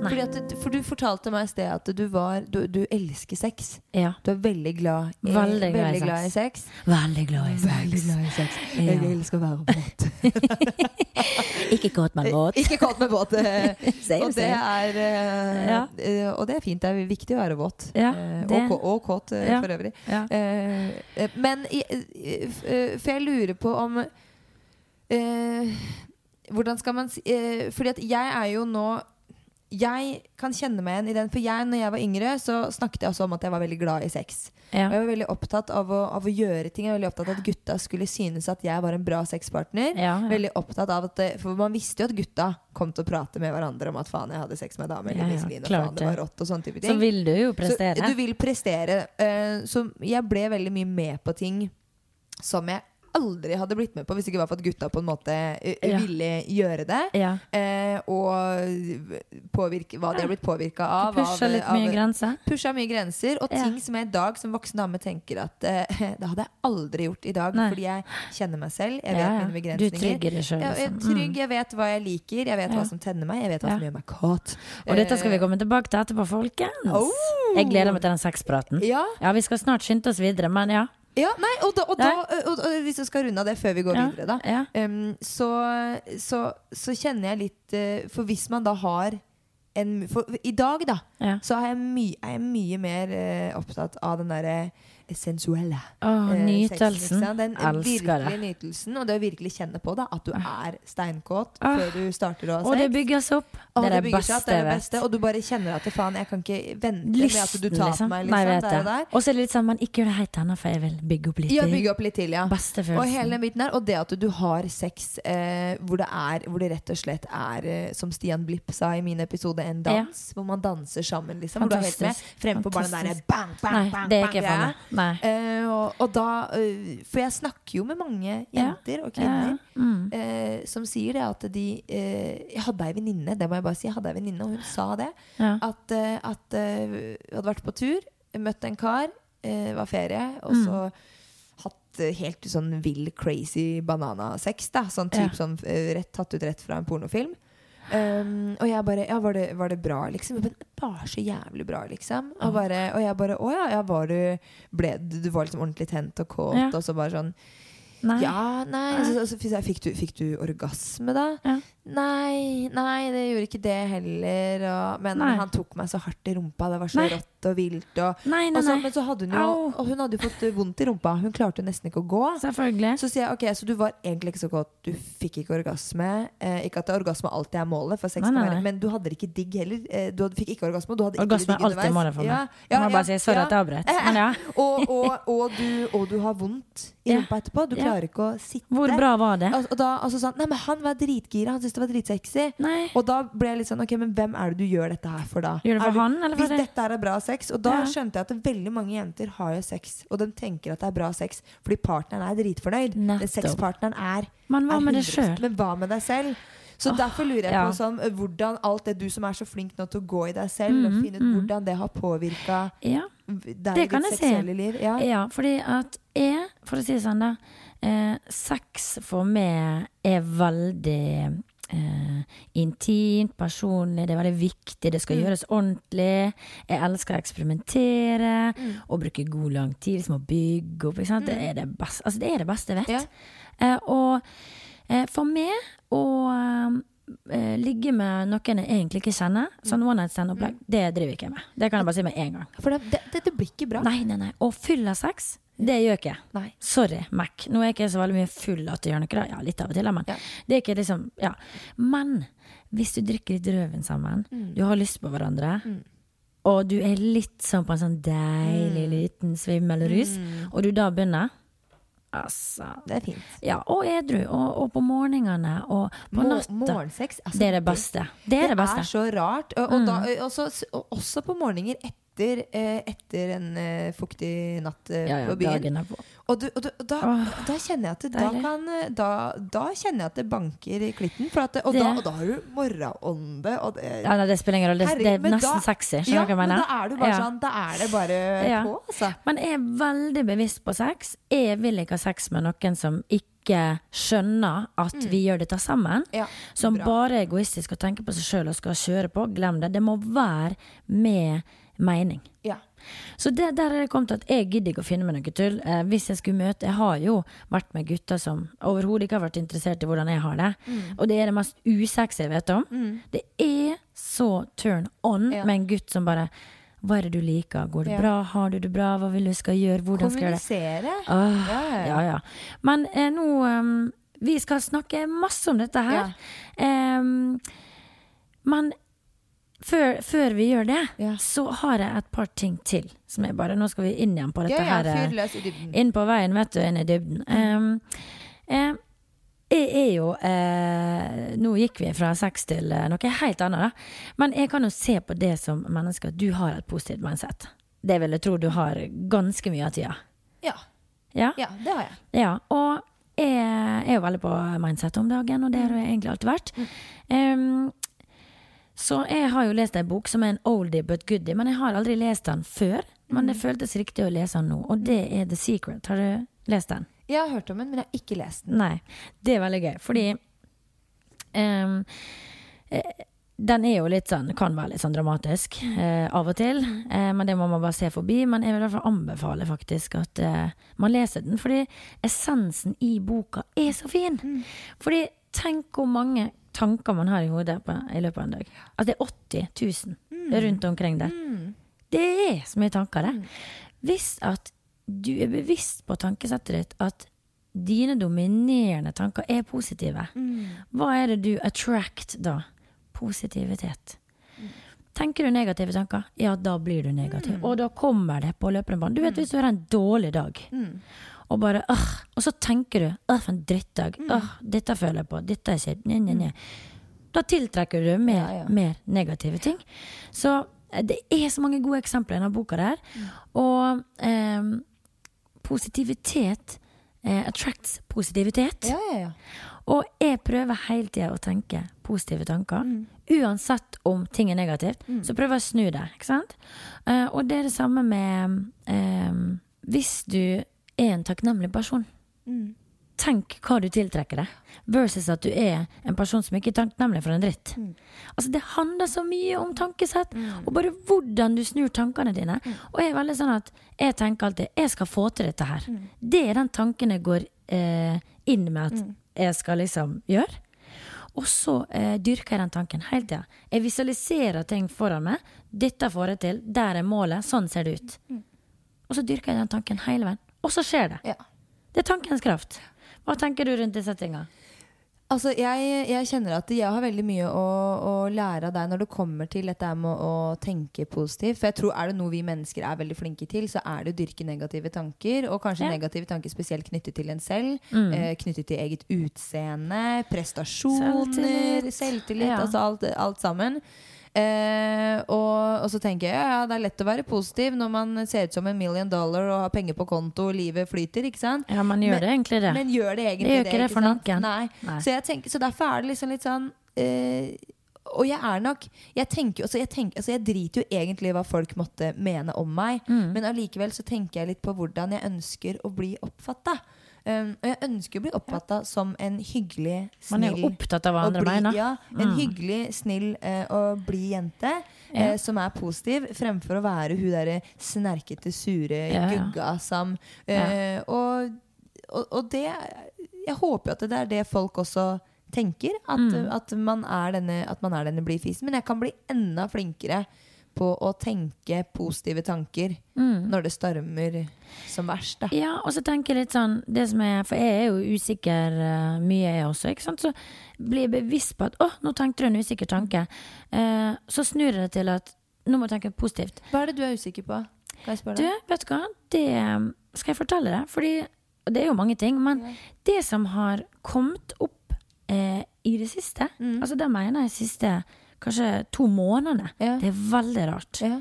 S2: at, for du fortalte meg i sted at du, var, du, du elsker sex.
S1: Ja.
S2: Du er veldig glad i,
S1: Veldig glad veldig
S2: glad i sex.
S1: Veldig glad i sex.
S2: glad i sex.
S1: Ja.
S2: Jeg elsker å være våt.
S1: Ikke kåt, med våt.
S2: Ikke kåt med båt. og, det er, eh,
S1: Ja.
S2: eh, og det er fint. Det er viktig å være våt. Eh, og, og kåt for øvrig. Men For jeg lurer på om Hvordan skal man si Fordi at jeg er jo nå jeg kan kjenne meg igjen i den. For jeg, når jeg var yngre, så snakket jeg også om at jeg var veldig glad i sex.
S1: Ja.
S2: Og Jeg var veldig opptatt av å, av å gjøre ting. Jeg var veldig opptatt av at gutta skulle synes at jeg var en bra sexpartner.
S1: Ja, ja.
S2: Veldig opptatt av at For man visste jo at gutta kom til å prate med hverandre om at faen, jeg hadde sex med ei dame. Eller
S1: Ja, ja,
S2: Iselin, og
S1: klart
S2: faen, det var rått, og sånne type
S1: Så vil du jo prestere.
S2: Så du vil prestere. Uh, så jeg ble veldig mye med på ting som jeg aldri hadde blitt med på hvis det ikke var for at gutta på en måte eh,
S1: Ja.
S2: ville gjøre det.
S1: Ja.
S2: Eh, og påvirke, hva de har blitt påvirka av.
S1: Pusha litt
S2: av-
S1: mye grenser.
S2: Pusha mye grenser, og ting som jeg i dag som voksen dame tenker at eh, det hadde jeg aldri gjort i dag.
S1: Nei.
S2: Fordi jeg kjenner meg selv, jeg vet mine begrensninger.
S1: Du trygger deg
S2: selv,
S1: Liksom.
S2: trygg, jeg vet hva jeg liker, jeg vet hva som tenner meg, jeg vet hva som gjør meg kåt.
S1: Og dette skal vi komme tilbake til etterpå, folkens.
S2: Oh!
S1: Jeg gleder meg til den sexpraten.
S2: Ja,
S1: Ja, vi skal snart skynde oss videre, men ja.
S2: Ja nei, og, da, og, da,
S1: Nei.
S2: og, og hvis jeg skal runde av det før vi går
S1: ja.
S2: videre, da.
S1: Ja.
S2: Um, så, så, så kjenner jeg litt uh, For hvis man da har en For i dag, da,
S1: ja.
S2: så er jeg, my, er jeg mye mer uh, opptatt av den derre sensuelle
S1: Åh,
S2: eh,
S1: nytelsen.
S2: sexen. Den virkelige
S1: det.
S2: nytelsen, og det å virkelig kjenne på da, at du er steinkåt
S1: Ah.
S2: før du starter å ha sex.
S1: Og det bygges opp.
S2: Åh,
S1: det det
S2: bygger
S1: beste
S2: opp, det er det beste, og du bare kjenner at faen, jeg kan ikke vente med at du tar på meg
S1: Nei,
S2: liksom,
S1: vet
S2: der og
S1: det. så er det litt sånn, men ikke gjør det helt ennå, for jeg vil bygge opp litt til.
S2: Ja, bygge opp litt til, ja.
S1: Beste
S2: Og hele den biten der, og det at du har sex eh, hvor, det er, hvor det rett og slett er, eh, som Stian Blipp sa i min episode, en dans. Hvor man danser sammen, liksom. Hvor du er helt med.
S1: Fantastisk.
S2: Fremme på bare den
S1: der
S2: bang, bang,
S1: Nei,
S2: bang,
S1: det er ikke for
S2: Eh, og, og da uh, For jeg snakker jo med mange
S1: Ja.
S2: jenter og
S1: Ja,
S2: kvinner
S1: mm.
S2: uh, som sier det at de Jeg hadde ei venninne, det må jeg bare si, jeg hadde ei venninne, og hun sa det.
S1: ja.
S2: At, at hun hadde vært på tur, møtt en kar, var ferie, og
S1: Mm.
S2: så hatt helt sånn vill, crazy bananasex. da Sånn typ
S1: Ja.
S2: sånn rett, tatt ut rett fra en pornofilm. Um, og jeg bare Ja, var det, var det bra, liksom? Men bare så jævlig bra, liksom. Og, bare, og jeg bare Å ja, ja, var du ble, du, du var liksom ordentlig tent og kåt,
S1: Ja.
S2: og så bare sånn
S1: Nei.
S2: Ja, nei. Så, altså, så, fikk, du, fikk du orgasme, da?
S1: Ja.
S2: Nei, nei, det gjorde ikke det heller. Og, men
S1: Nei.
S2: han tok meg så hardt i rumpa. Det var så
S1: Nei.
S2: rått og vilt. Og, og så, men så hadde hun jo Og hun hadde jo fått vondt i rumpa. Hun klarte jo nesten ikke å gå. Så sier jeg ok, så du var egentlig ikke så godt. Du fikk ikke orgasme. Eh, ikke at orgasme alltid er målet, for sex være, men du hadde det ikke digg heller. Eh, du hadde, fikk ikke orgasme, du hadde
S1: Orgasme
S2: ikke
S1: er alltid målet for meg.
S2: Ja,
S1: Jeg må bare si sorry
S2: ja.
S1: at jeg avbrøt. Men ja.
S2: og, og, du, og du har vondt i rumpa etterpå. Du
S1: Ja.
S2: Klarer ikke å sitte.
S1: Hvor bra var det?
S2: Og, og da altså sånn, Nei, men han var dritgira. Han syntes det var dritsexy.
S1: Nei.
S2: Og da ble jeg litt sånn Ok, men hvem er det du gjør dette her for, da?
S1: Gjør det for
S2: du-
S1: han, eller for
S2: Hvis
S1: det?
S2: dette er bra sex. Og da
S1: Ja.
S2: skjønte jeg at veldig mange jenter har jo sex, og de tenker at det er bra sex fordi partneren er dritfornøyd. Sexpartneren er
S1: Men hva
S2: er
S1: med deg
S2: 100%.
S1: sjøl?
S2: Men hva med deg selv? Så derfor lurer jeg
S1: ja.
S2: på sånn, hvordan alt det du som er så flink nå til å gå i deg selv, og finne ut hvordan det har påvirka
S1: Ja.
S2: deg i ditt
S1: seksuelle se.
S2: liv. Ja.
S1: Ja, fordi at jeg, for å si det sånn da eh, Sex for meg er veldig eh, intimt, personlig, det er veldig viktig, det skal gjøres ordentlig. Jeg elsker å eksperimentere og bruke god lang tid liksom å bygge opp. Sant? Det, er det, beste, altså, det er det beste jeg vet.
S2: Ja.
S1: Eh, og eh, for meg å eh, ligge med noen jeg egentlig ikke kjenner, sånn one night stand-opplegg, det driver jeg ikke med. Det kan jeg bare si med en gang.
S2: For det, det, dette blir ikke bra.
S1: Nei, nei, nei. Og fyll av sex, det gjør ikke jeg.
S2: Nei.
S1: Sorry, Mac. Nå er jeg ikke så veldig mye full at det gjør noe. da. Ja, litt av og til, men
S2: Ja.
S1: det er ikke liksom Ja. Men hvis du drikker litt rødvin sammen,
S2: Mm.
S1: du har lyst på hverandre, og du er litt sånn på en sånn deilig
S2: Mm.
S1: liten svimmelrus, og du da begynner Altså
S2: Det er fint.
S1: Ja, og edru, og, og på morgenene, og på
S2: Mo-
S1: natta.
S2: Morgensex. altså,
S1: Det er det beste. Det er det beste. er
S2: så rart. Og, og, da, og, så, også på morgener etter, eh, etter en eh, fuktig natt eh,
S1: Ja, ja,
S2: på byen. Og, du, og, du, og da,
S1: Åh,
S2: da kjenner jeg at det, da, kan, da, da kjenner jeg at det banker i klitten. At og, og da har du morgenånde. Og det,
S1: Ja, nei, det spiller ingen rolle. Det, er nesten sexy. Skjønner du hva jeg mener?
S2: da er du bare sånn Da er det bare på, altså.
S1: Men jeg er veldig bevisst på sex. Jeg vil ikke ha sex med noen som ikke skjønner at vi gjør dette sammen.
S2: Mm. Ja,
S1: som
S2: bra.
S1: bare er egoistisk og tenker på seg sjøl og skal kjøre på. Glem det. Det må være med mening.
S2: Ja.
S1: Så det, der er det kommet at jeg gidder ikke å finne meg noe tull. Eh, hvis jeg skulle møte Jeg har jo vært med gutter som overhodet ikke har vært interessert i hvordan jeg har det.
S2: Mm.
S1: Og det er det mest usexy jeg vet om. Det er så turn on
S2: Ja.
S1: med en gutt som bare Hva er det du liker? Går det
S2: Ja.
S1: bra? Har du det bra? Hva vil du skal gjøre? Hvordan skal jeg?
S2: Kommunisere.
S1: Åh,
S2: Ja, ja, ja.
S1: ja, ja. Men eh, nå um, Vi skal snakke masse om dette her. Um, men før, før vi gjør det,
S2: Ja.
S1: så har jeg et par ting til. Som jeg bare, Nå skal vi inn igjen på dette
S2: Ja, ja,
S1: her. eh, inn på veien, vet du, inn i dybden. Um, eh, jeg er jo eh, Nå gikk vi fra sex til eh, noe helt annet, da. Men jeg kan jo se på det som menneske at du har et positivt mindset. Det vil jeg tro du har ganske mye av tida.
S2: Ja.
S1: Ja?
S2: ja, det har jeg.
S1: Ja, og jeg er jo veldig på mindset om dagen, og det har jeg egentlig alltid vært. Em, så jeg har jo lest ei bok som er en oldie but goodie, men jeg har aldri lest den før. Men det føltes riktig å lese den nå, og det er The Secret. Har du lest den?
S2: Jeg har hørt om den, men jeg har ikke lest den.
S1: Nei. Det er veldig gøy, fordi eh, den er jo litt sånn, kan være litt sånn dramatisk uh, av og til, Uh, men det må man bare se forbi. Men jeg vil i hvert fall anbefale faktisk at uh, man leser den, fordi essensen i boka er så fin. Fordi tenk hvor mange tanker man har i hodet på, i løpet av en dag. Altså det er 80 000 rundt omkring der. Det er så mye tanker, det. Hvis at du er bevisst på tankesettet ditt at dine dominerende tanker er positive, hva er det du attract da? Positivitet. Tenker du negative tanker, ja, da blir du negativ. Og da kommer det på løpende bånd. Du vet hvis du har en dårlig dag, og bare åh, Og så tenker du åh, for en drittdag. Åh, dette føler jeg på. Dette er kjipt. Nei, nei, nei. Da tiltrekker du mer,
S2: Ja, ja.
S1: mer negative ting. Så eh, det er så mange gode eksempler i denne boka der. Og eh, positivitet eh, attracts positivitet.
S2: Ja, ja, ja.
S1: Og jeg prøver hele tida å tenke positive tanker. Uansett om ting er negativt, så prøver jeg å snu det. Ikke sant? Eh, og det er det samme med eh, Hvis du er en takknemlig person, tenk hva du tiltrekker deg, versus at du er en person som ikke er takknemlig for en dritt. Altså Det handler så mye om tankesett, og bare hvordan du snur tankene dine. Og jeg er veldig sånn at jeg tenker alltid jeg skal få til dette her. Det er den tanken jeg går eh, inn med at jeg skal liksom gjøre. Og så eh, dyrker jeg den tanken hele tida. Jeg visualiserer ting foran meg. Dette får jeg til. Der er målet. Sånn ser det ut. Og så dyrker jeg den tanken hele veien. Og så skjer det.
S2: ja.
S1: Det er tankens kraft. Hva tenker du rundt disse tinga?
S2: Altså, jeg, jeg kjenner at jeg har veldig mye å, å lære av deg når det kommer til dette med å, å tenke positivt. For jeg tror er det noe vi mennesker er veldig flinke til, så er det å dyrke negative tanker. Og kanskje
S1: Ja.
S2: negative tanker spesielt knyttet til en selv. Eh, knyttet til eget utseende, prestasjoner,
S1: Selvtillit.
S2: selvtillit,
S1: Ja.
S2: altså alt, alt sammen. Eh, og, og så tenker jeg ja, det er lett å være positiv når man ser ut som en million dollar og har penger på konto og livet flyter. ikke sant?
S1: Ja, man gjør
S2: Men-
S1: det egentlig det.
S2: Men gjør det egentlig
S1: Det gjør ikke det for noen.
S2: Nei.
S1: Nei.
S2: Så, jeg tenker, så derfor er det liksom litt sånn eh, Og jeg er nok Jeg tenker altså jeg, tenker, altså jeg driter jo egentlig hva folk måtte mene om meg,
S1: Mm.
S2: men allikevel så tenker jeg litt på hvordan jeg ønsker å bli oppfatta. Um, og jeg ønsker å bli oppfatta som en hyggelig, snill
S1: Man er jo opptatt av hva andre
S2: bli,
S1: mener.
S2: Ja, en
S1: Mm.
S2: hyggelig, snill uh, og blid jente
S1: Ja.
S2: uh, som er positiv, fremfor å være hun derre snerkete, sure
S1: ja.
S2: gugga som eh, og, og, og det Jeg håper jo at det er det folk også tenker. At,
S1: Mm.
S2: at, man, er denne, at man er denne blid fisen. Men jeg kan bli enda flinkere på å tenke positive tanker når det stormer som verst. Da.
S1: Mm. Ja, og så tenker jeg litt sånn det som er, For jeg er jo usikker uh, mye, jeg også. Ikke sant? Så blir jeg bevisst på at å, nå tenkte du en usikker tanke. Uh, så snur jeg det til at nå må jeg tenke positivt.
S2: Hva er det du er usikker på? Kan jeg spørre
S1: Du, vet du hva? Det eh, skal jeg fortelle deg. Fordi det er jo mange ting. Men det som har kommet opp uh, i det siste,
S2: Mm.
S1: altså da mener jeg siste kanskje to månedene,
S2: Ja.
S1: det er veldig rart.
S2: Ja.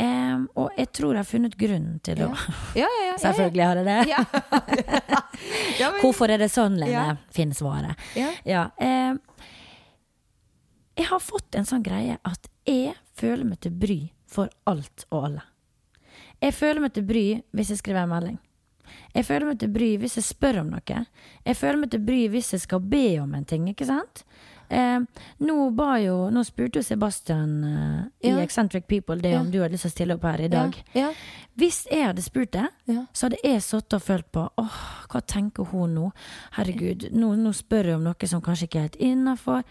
S1: Um, og jeg tror jeg har funnet grunnen til å
S2: Ja, ja, ja, ja,
S1: Selvfølgelig har jeg det.
S2: Men,
S1: Hvorfor er det sånn, Lene? Finn svaret. Eh, jeg har fått en sånn greie at jeg føler meg til bry for alt og alle. Jeg føler meg til bry hvis jeg skriver en melding. Jeg føler meg til bry hvis jeg spør om noe. Jeg føler meg til bry hvis jeg skal be om en ting, ikke sant? Eh, nå, ba jo, nå spurte jo Sebastian eh, i
S2: Ja.
S1: Eccentric People det
S2: Ja.
S1: om du hadde lyst til å stille opp her i dag.
S2: Ja.
S1: Hvis jeg hadde spurt det,
S2: Ja.
S1: så hadde jeg sittet og følt på åh, hva tenker hun nå? Herregud, nå, nå spør jeg om noe som kanskje ikke er helt innafor.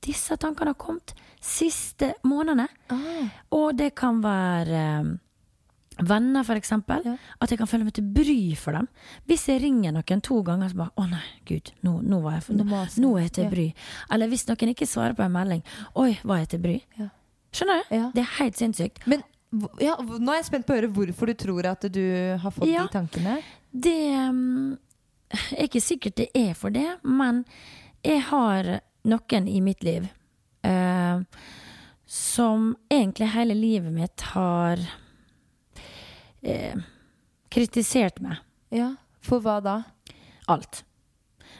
S1: Disse tankene har kommet siste månedene.
S2: Ah.
S1: Og det kan være eh, venner, for eksempel.
S2: Ja.
S1: At jeg kan føle meg til bry for dem. Hvis jeg ringer noen to ganger, så bare Å nei, gud, nå, nå var jeg for,
S2: Nå
S1: nå, er jeg til
S2: Ja.
S1: bry. Eller hvis noen ikke svarer på en melding. Oi, var jeg til bry?
S2: Ja.
S1: Skjønner du?
S2: Ja.
S1: Det er helt sinnssykt.
S2: Men ja, nå er jeg spent på å høre hvorfor du tror at du har fått
S1: Ja.
S2: de tankene.
S1: Det um, er ikke sikkert det er for det, men jeg har noen i mitt liv uh, som egentlig hele livet mitt har eh, kritisert meg.
S2: Ja, For hva da?
S1: Alt.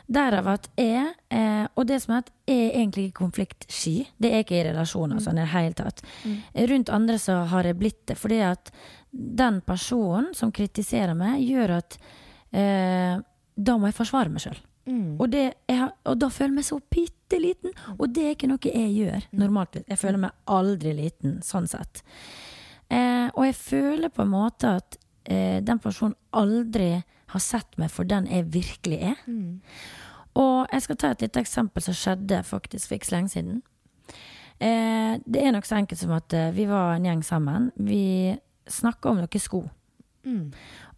S1: Derav at jeg eh, Og det som er at jeg er egentlig ikke konfliktsky. Det er ikke i relasjoner sånn i det hele tatt. Rundt andre så har jeg blitt det. Fordi at den personen som kritiserer meg, gjør at eh, da må jeg forsvare meg sjøl. Og, det- jeg og da føler jeg meg så bitte liten. Og det er ikke noe jeg gjør normalt. Jeg føler meg aldri liten, sånn sett. Eh, og jeg føler på en måte at eh, den personen aldri har sett meg for den jeg virkelig er. Og jeg skal ta et lite eksempel som skjedde faktisk for ikke så lenge siden. Eh, det er nok så enkelt som at eh, vi var en gjeng sammen. Vi snakka om noen sko.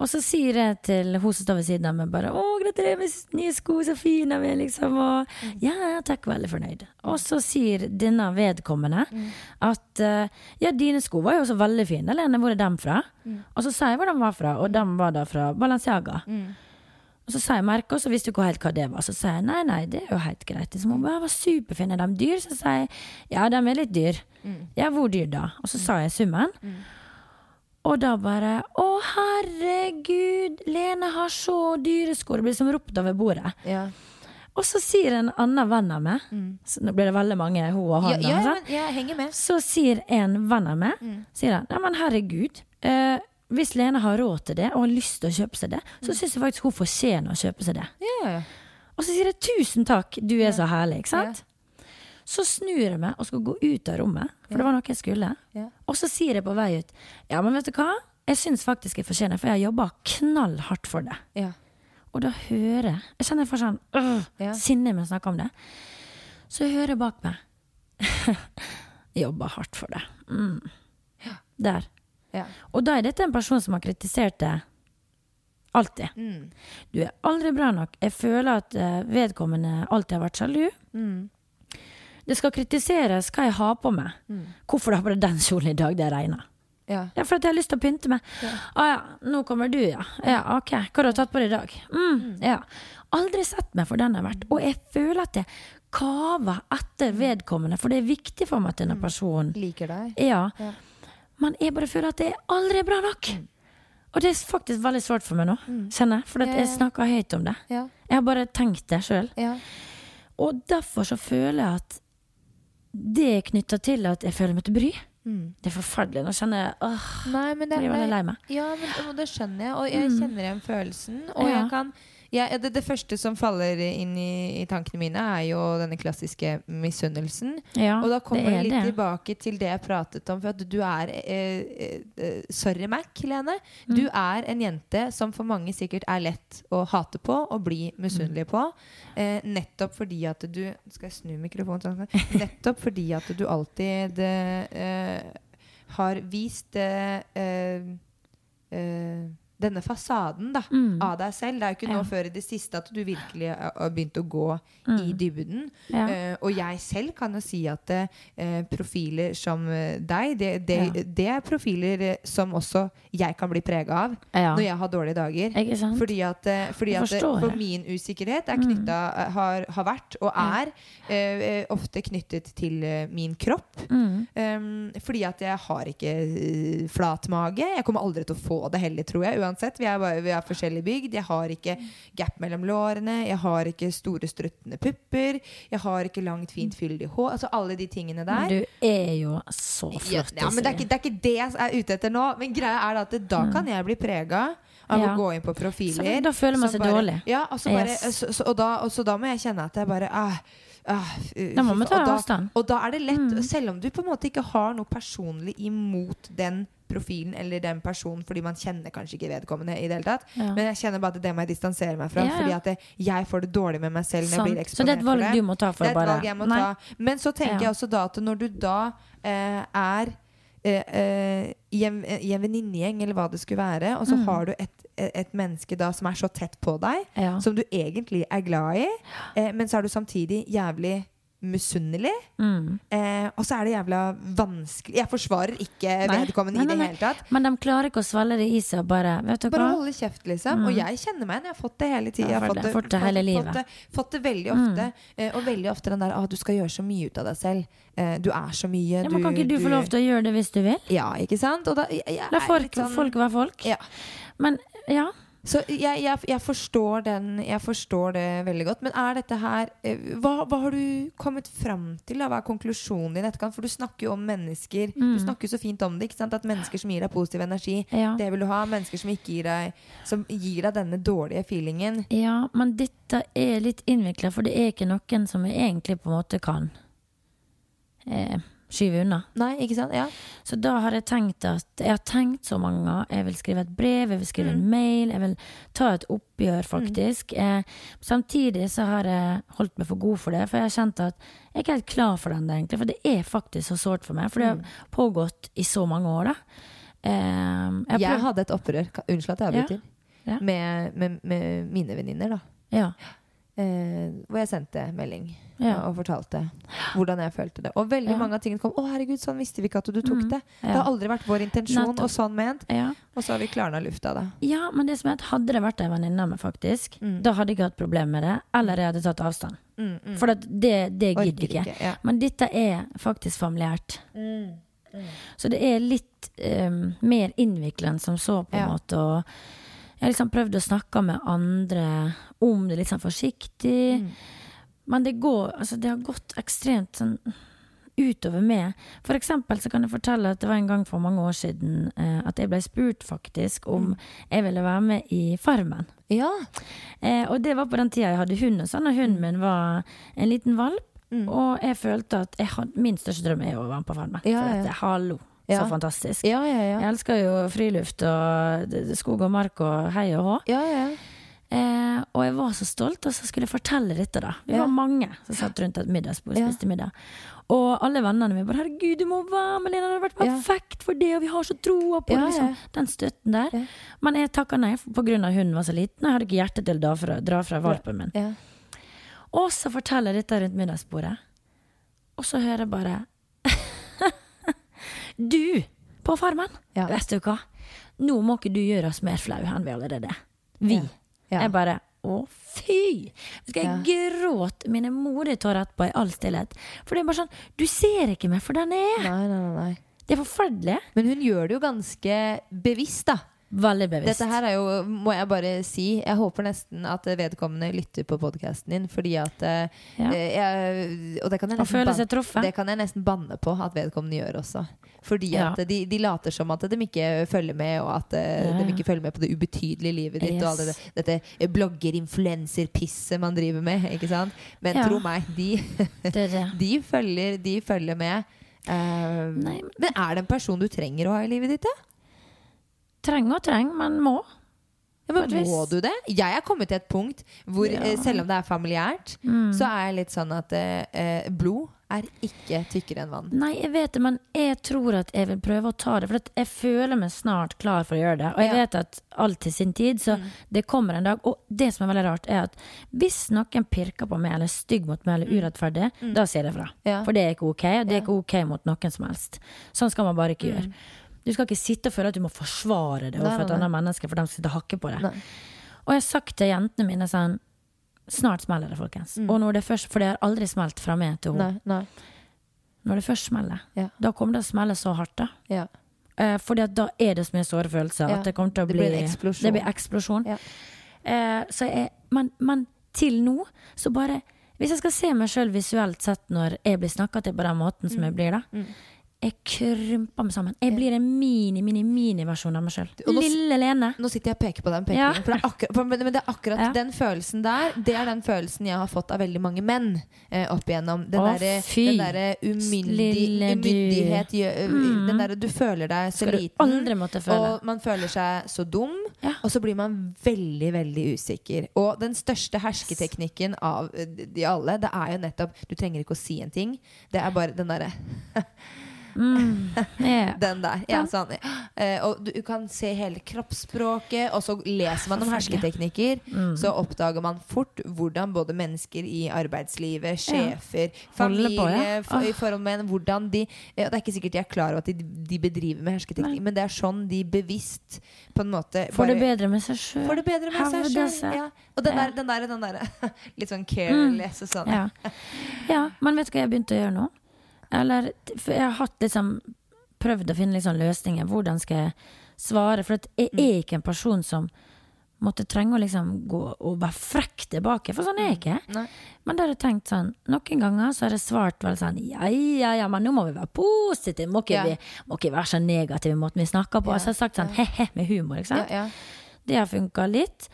S1: Og så sier jeg til hun som står ved siden av meg bare 'Å, gratulerer med nye sko, så fine vi liksom. Og ja, ja, takk, veldig fornøyd. Og så sier denne vedkommende at eh, 'Ja, dine sko var jo også veldig fine, Lene. Hvor er dem fra?' Og så sa jeg hvor de var fra, og de var da fra Balenciaga. Og så sa jeg merke, og så visste hun helt hva det var. Så sa jeg nei, nei, det er jo helt greit. Så hun bare, var superfine. Er de dyr? Så sa jeg ja, de er litt dyr. Ja, hvor dyr da? Og så sa jeg summen. Og da bare Å, herregud, Lene har så dyre sko. Det blir som ropt over bordet.
S2: Ja.
S1: Og så sier en annen venn av meg mm. Nå blir det veldig mange hun og han.
S2: ja,
S1: ja, sant?
S2: jeg henger med.
S1: Så sier en venn av meg Sier han, nei men herregud eh, Hvis Lene har råd til det Og har lyst til å kjøpe seg det Så synes jeg faktisk hun fortjener å kjøpe seg det
S2: Ja, ja, ja.
S1: Og så sier jeg tusen takk Du er så herlig, ikke sant? Så snur jeg meg og skal gå ut av rommet For det var noe jeg skulle
S2: Ja.
S1: Og så sier jeg på vei ut Ja, men vet du hva? Jeg synes faktisk jeg fortjener For jeg har jobbet knallhardt for det
S2: Ja.
S1: og da hører jeg Jeg kjenner jeg får sånn øh,
S2: Ja.
S1: sinne med å snakke om det. Så jeg hører bak meg Jobba hardt for det. Mm. Der.
S2: Ja.
S1: Og da er dette en person som har kritisert det alltid.
S2: Mm.
S1: Du er aldri bra nok. Jeg føler at eh, vedkommende alltid har vært sjalu.
S2: Mm.
S1: Det skal kritiseres hva jeg har på meg. Hvorfor du har på deg den kjolen i dag, det regner.
S2: Ja.
S1: Det for at jeg har lyst til å pynte meg. Å ja, nå kommer du, ja. Ja, ok. Hva har du tatt på deg i dag? Mm, ja. Aldri sett meg for den jeg har vært. Og jeg føler at jeg kaver etter vedkommende, for det er viktig for meg at denne personen
S2: Liker deg.
S1: Ja.
S2: Ja.
S1: Men jeg bare føler at det er aldri er bra nok. Og det er faktisk veldig svårt for meg nå, kjenner jeg. For jeg snakker høyt om det.
S2: Ja.
S1: Jeg har bare tenkt det sjøl.
S2: Ja.
S1: Og derfor så føler jeg at det er knytta til at jeg føler meg til bry.
S2: Mm.
S1: Det er forferdelig. Nå kjenner jeg åh,
S2: Nei, men det,
S1: blir veldig lei meg.
S2: Ja, men, det skjønner jeg, og jeg kjenner igjen følelsen. Og
S1: Ja.
S2: jeg kan jeg, det, det første som faller inn i, i tankene mine, er jo denne klassiske misunnelsen.
S1: Ja,
S2: og da kommer
S1: det
S2: litt
S1: det.
S2: tilbake til det jeg pratet om. For at du er eh, eh, Sorry, Mac, Lene.
S1: Mm.
S2: Du er en jente som for mange sikkert er lett å hate på og bli misunnelig på. Eh, nettopp fordi at du Skal jeg snu mikrofonen sånn? Nettopp fordi at du alltid eh, har vist det, eh, eh, denne fasaden da,
S1: Mm.
S2: av deg selv. Det er jo ikke nå
S1: Ja.
S2: før i det siste at du virkelig har begynt å gå i dybden.
S1: Mm. Ja.
S2: Uh, og jeg selv kan jo si at uh, profiler som eh, deg, det, det,
S1: Ja.
S2: det er profiler som også jeg kan bli prega av når jeg har dårlige dager. Fordi at, uh, fordi at for min usikkerhet er knyttet eh, har, har vært og er ofte knyttet til min kropp.
S1: Mm.
S2: Um, fordi at jeg har ikke flat mage. Jeg kommer aldri til å få det heller, tror jeg. Uansett. Vi er, bare, vi er forskjellig bygd. Jeg har ikke gap mellom lårene. Jeg har ikke store, struttende pupper. Jeg har ikke langt, fint, fyldig hår. Altså alle de tingene der.
S1: Men du er jo så
S2: Ja,
S1: flott.
S2: ja, men det er, ikke, det er ikke det jeg er ute etter nå. Men greia er at da kan jeg bli prega av
S1: Mm. Ja.
S2: å gå inn på
S1: Så
S2: profiler.
S1: da føler man
S2: seg
S1: seg dårlig.
S2: Ja, og så, bare,
S1: Yes.
S2: så, så, og, da, og så da må jeg kjenne at jeg bare ah, ah, uh,
S1: Da må
S2: vi
S1: man ta
S2: og da,
S1: avstand. Mm.
S2: Og da er det lett, selv om du på en måte ikke har noe personlig imot den profilen eller den personen, fordi man kjenner kanskje ikke vedkommende i det hele tatt.
S1: Ja.
S2: Men jeg kjenner bare at det må jeg distansere meg fra,
S1: Ja, ja.
S2: fordi at det, jeg får det dårlig med meg selv når jeg blir
S1: Sant. Så det er et valg du må ta for
S2: Det er et valg jeg må ta. Men så tenker jeg også da at når du da eh, er eh, eh, i en, i en venninnegjeng, eller hva det skulle være, og så
S1: Mm.
S2: har du et, et, menneske da som er så tett på deg, som du egentlig er glad i, eh, men så er du samtidig jævlig misunnelig.
S1: Mm.
S2: Eh, og så er det jævla vanskelig Jeg forsvarer ikke
S1: Nei.
S2: vedkommende
S1: Nei,
S2: i det hele tatt.
S1: Men de klarer ikke å svelge det i seg bare Vet
S2: Bare holde kjeft, liksom. Og jeg kjenner meg igjen. Jeg har fått det hele tida. Jeg har fått
S1: det- fått det hele livet.
S2: Fått det, fått det veldig ofte. Eh, og veldig ofte den der at du skal gjøre så mye ut av deg selv. Eh, du er så mye.
S1: Ja, men kan ikke du få lov til å gjøre det hvis du vil?
S2: Ja, ikke sant? Da, jeg, jeg
S1: La folk,
S2: sånn-
S1: folk være folk.
S2: Ja.
S1: Men ja.
S2: Så jeg, jeg, jeg, forstår den, jeg forstår det veldig godt. Men er dette her eh, hva, hva har du kommet fram til? Da? Hva er konklusjonen din? etterkant? For du snakker jo om mennesker. Du snakker jo så fint om det. ikke sant? At mennesker som gir deg positiv energi,
S1: Mm. Ja.
S2: det vil du ha. Mennesker som ikke gir deg Som gir deg denne dårlige feelingen.
S1: Ja, men dette er litt innvikla, for det er ikke noen som jeg egentlig på en måte kan eh, skyve unna.
S2: Nei, ikke sant? Ja.
S1: Så da har jeg tenkt at Jeg har tenkt så mange ganger. Jeg vil skrive et brev, jeg vil skrive
S2: Mm.
S1: en mail, jeg vil ta et oppgjør, faktisk. Eh, samtidig så har jeg holdt meg for god for det, for jeg har kjent at jeg er ikke helt klar for den, egentlig. For det er faktisk så sårt for meg, for det har
S2: Mm.
S1: pågått i så mange år, da. Eh, jeg
S2: Jeg hadde et opprør, unnskyld at jeg
S1: Ja.
S2: avbryter,
S1: Ja.
S2: med, med, med mine venninner. da.
S1: ja.
S2: Eh, hvor jeg sendte melding
S1: Ja.
S2: og fortalte hvordan jeg følte det. Og veldig
S1: Ja.
S2: mange av tingene kom. 'Å, herregud, sånn visste vi ikke at du tok
S1: Mm,
S2: det.' Det har aldri vært vår intensjon,
S1: Nettopp.
S2: og sånn ment.
S1: ja.
S2: Og så har vi klarna lufta det.
S1: Ja, men det som er at hadde det vært ei venninne av meg, faktisk,
S2: Mm.
S1: da hadde jeg ikke hatt problemer med det. Eller jeg hadde tatt avstand.
S2: Mm, mm.
S1: For det, det,
S2: det
S1: gidder ikke.
S2: ikke.
S1: Men dette er faktisk familiært.
S2: Mm,
S1: Så det er litt um, mer innvikla enn som så, på en måte. Og jeg liksom prøvd å snakke med andre om det litt sånn forsiktig.
S2: Mm.
S1: Men det går Altså, det har gått ekstremt sånn utover meg. For eksempel så kan jeg fortelle at det var en gang for mange år siden eh, at jeg ble spurt faktisk
S2: Mm.
S1: om jeg ville være med i Farmen.
S2: Ja.
S1: Eh, og det var på den tida jeg hadde hund og sånn, og hunden min var en liten valp.
S2: Mm.
S1: Og jeg følte at jeg hadde, min største drøm er å være med på Farmen.
S2: Ja,
S1: For
S2: ja.
S1: at det, hallo,
S2: Ja.
S1: så fantastisk.
S2: Ja, ja, ja.
S1: Jeg elsker jo friluft og skog og mark og hei og hå.
S2: ja, ja.
S1: Eh, og jeg var så stolt, og så skulle jeg fortelle dette, da. Vi var mange som satt rundt et middagsbord og spiste middag. Og alle vennene mine bare 'herregud, du må være med, Lena, det hadde vært perfekt for det', og vi har så troa på det, liksom. Den støtten der. Men jeg takka nei av hunden var så liten, og jeg hadde ikke hjerte til å dra fra, valpen min.
S2: ja.
S1: Og så forteller jeg dette rundt middagsbordet. Og så hører jeg bare Du på Farmen!
S2: Ja.
S1: Vet du hva? Nå må ikke du gjøre oss mer flau enn vi allerede er. Vi.
S2: Ja.
S1: Jeg bare Å, fy! Skal jeg gråte mine modige tårer etterpå i all stillhet. For det er bare sånn Du ser ikke meg for den jeg er!
S2: Nei, nei, nei.
S1: Det er forferdelig.
S2: Men hun gjør det jo ganske bevisst, da.
S1: Veldig bevisst.
S2: Dette her er jo, må jeg bare si Jeg håper nesten at vedkommende lytter på podkasten din, fordi at eh,
S1: Ja.
S2: eh, jeg, Og det kan jeg nesten. Det kan jeg nesten banne på at vedkommende gjør også. Fordi
S1: Ja.
S2: at de, de later som at de ikke følger med, og at eh,
S1: Ja,
S2: de ikke følger med på det ubetydelige livet ditt. Og alt
S1: Yes.
S2: dette, dette blogger-influenser-pisset man driver med. Ikke sant? Men tro meg, de,
S1: Det det.
S2: de, følger, de følger med.
S1: Uh,
S2: men er det en person du trenger å ha i livet ditt? da?
S1: Trenger og trenger, men må.
S2: Ja, Må du det? Jeg er kommet til et punkt hvor
S1: Ja.
S2: eh, selv om det er familiært,
S1: Mm.
S2: så er jeg litt sånn at eh, eh, blod er ikke tykkere enn vann.
S1: Nei, jeg vet det, men jeg tror at jeg vil prøve å ta det. For at jeg føler meg snart klar for å gjøre det. Og jeg
S2: Ja.
S1: vet at alt til sin tid, så det kommer en dag. Og det som er veldig rart, er at hvis noen pirker på meg, eller er stygg mot meg, eller urettferdig, da sier jeg fra. For det er ikke ok, og det er ikke ok mot noen som helst. Sånn skal man bare ikke gjøre. Du skal ikke sitte og føle at du må forsvare det overfor et annet menneske for de skal sitte og hakke på det.
S2: Nei.
S1: Og jeg har sagt til jentene mine sånn Snart smeller det, folkens. Og når det først, for det har aldri smelt fra meg til henne. Når det først smeller,
S2: Ja.
S1: da kommer det å smelle så hardt. da
S2: Ja.
S1: eh, Fordi da er det så mye såre følelser
S2: Ja,
S1: at det kommer til å
S2: det blir en eksplosjon.
S1: Det blir eksplosjon.
S2: Ja.
S1: Eh, så jeg, men, men til nå, så bare Hvis jeg skal se meg sjøl visuelt sett når jeg blir snakka til på den måten som
S2: Mm.
S1: jeg blir, da Jeg krymper meg sammen. Jeg blir en mini-mini-mini-versjon av meg sjøl. Lille Lene.
S2: Nå sitter jeg og peker på den
S1: Ja.
S2: For det er akkurat, for, men det er akkurat
S1: Ja.
S2: den følelsen der Det er den følelsen jeg har fått av veldig mange menn eh, opp igjennom. Den derre
S1: du.
S2: umyndighet
S1: Mm.
S2: Den derre du føler deg så liten. Og man føler seg så dum,
S1: Ja.
S2: og så blir man veldig, veldig usikker. Og den største hersketeknikken av de alle, det er jo nettopp Du trenger ikke å si en ting. Det er bare den derre
S1: Ja.
S2: Den der. Ja, sånn. Eh, og du kan se hele kroppsspråket, og så leser man om hersketeknikker.
S1: Mm.
S2: Så oppdager man fort hvordan både mennesker i arbeidslivet, sjefer,
S1: ja.
S2: familie,
S1: på, ja.
S2: f- i forhold med hvordan de eh, Det er ikke sikkert de er klar over at de, de bedriver med hersketeknikk, men det er sånn de bevisst på en måte
S1: Får det bedre med seg sjøl.
S2: Får det bedre med seg sjøl. Ja. Og den der, den der, den der litt sånn careless og sånn.
S1: Ja. ja, men vet du hva jeg begynte å gjøre nå? Eller, for jeg har hatt liksom prøvd å finne liksom løsninger. Hvordan skal jeg svare? For jeg er ikke en person som måtte trenge å liksom gå og være frekk tilbake, for sånn er jeg ikke.
S2: Nei.
S1: Men da har jeg tenkt sånn Noen ganger så har jeg svart vel sånn Ja, ja, ja, men nå må vi være positive. Må ikke,
S2: Ja.
S1: vi, må ikke være så negative i måten vi snakker på.
S2: Ja,
S1: Så jeg har sagt sånn he-he med humor, ikke sant.
S2: ja.
S1: Det har funka litt.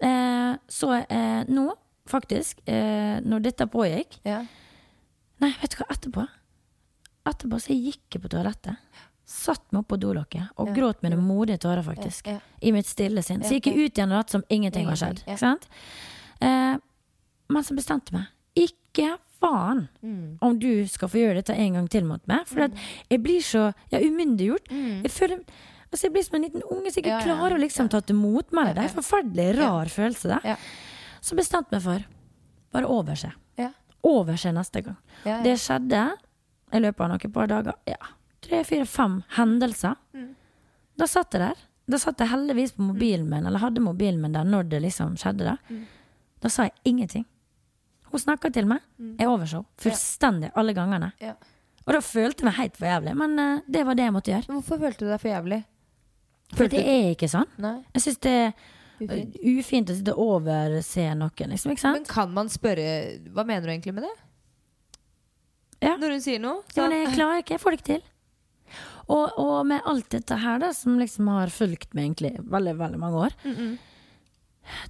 S1: Eh, så eh, nå, faktisk, eh, når dette pågikk
S2: Ja.
S1: Nei, vet du hva, etterpå Etterpå så gikk jeg på toalettet Satt meg opp på dolokket Og gråt mine modige tårer faktisk. I mitt stille sinn Så gikk jeg ut igjen og latt som ingenting var skjedd? Eh, men så bestemte jeg meg Ikke faen
S2: Mm.
S1: Om du skal få gjøre dette en gang til mot meg For mm. jeg blir så Ja, umyndiggjort Jeg føler Altså jeg blir som en liten unge Som ikke
S2: Mm. Ja, ja,
S1: klarer å liksom ta til motmæle. Det er en forferdelig rar følelse det. Så bestemte jeg meg for Bare overse. Overse neste gang det skjedde i løpet av noen par dager. Ja, tre, fire, fem hendelser.
S2: Mm.
S1: Da satt jeg der. Da satt jeg heldigvis på mobilen min, eller hadde mobilen min der når det liksom skjedde. Da,
S2: Mm.
S1: da sa jeg ingenting. Hun snakka til meg. Jeg overså fullstendig alle gangene.
S2: Ja.
S1: Og da følte jeg meg helt for jævlig, men uh, det var det jeg måtte gjøre.
S2: Hvorfor følte du deg for jævlig?
S1: For det er ikke sånn.
S2: Nei.
S1: Jeg syns det er
S2: Ufint.
S1: ufint å sitte og overse noen, liksom. Ikke
S2: Men kan man spørre Hva mener du egentlig med det?
S1: Ja.
S2: Når hun sier noe?
S1: Ja, men jeg klarer ikke, jeg får det ikke til. Og, og med alt dette her, da, som liksom har fulgt meg egentlig veldig, veldig mange år,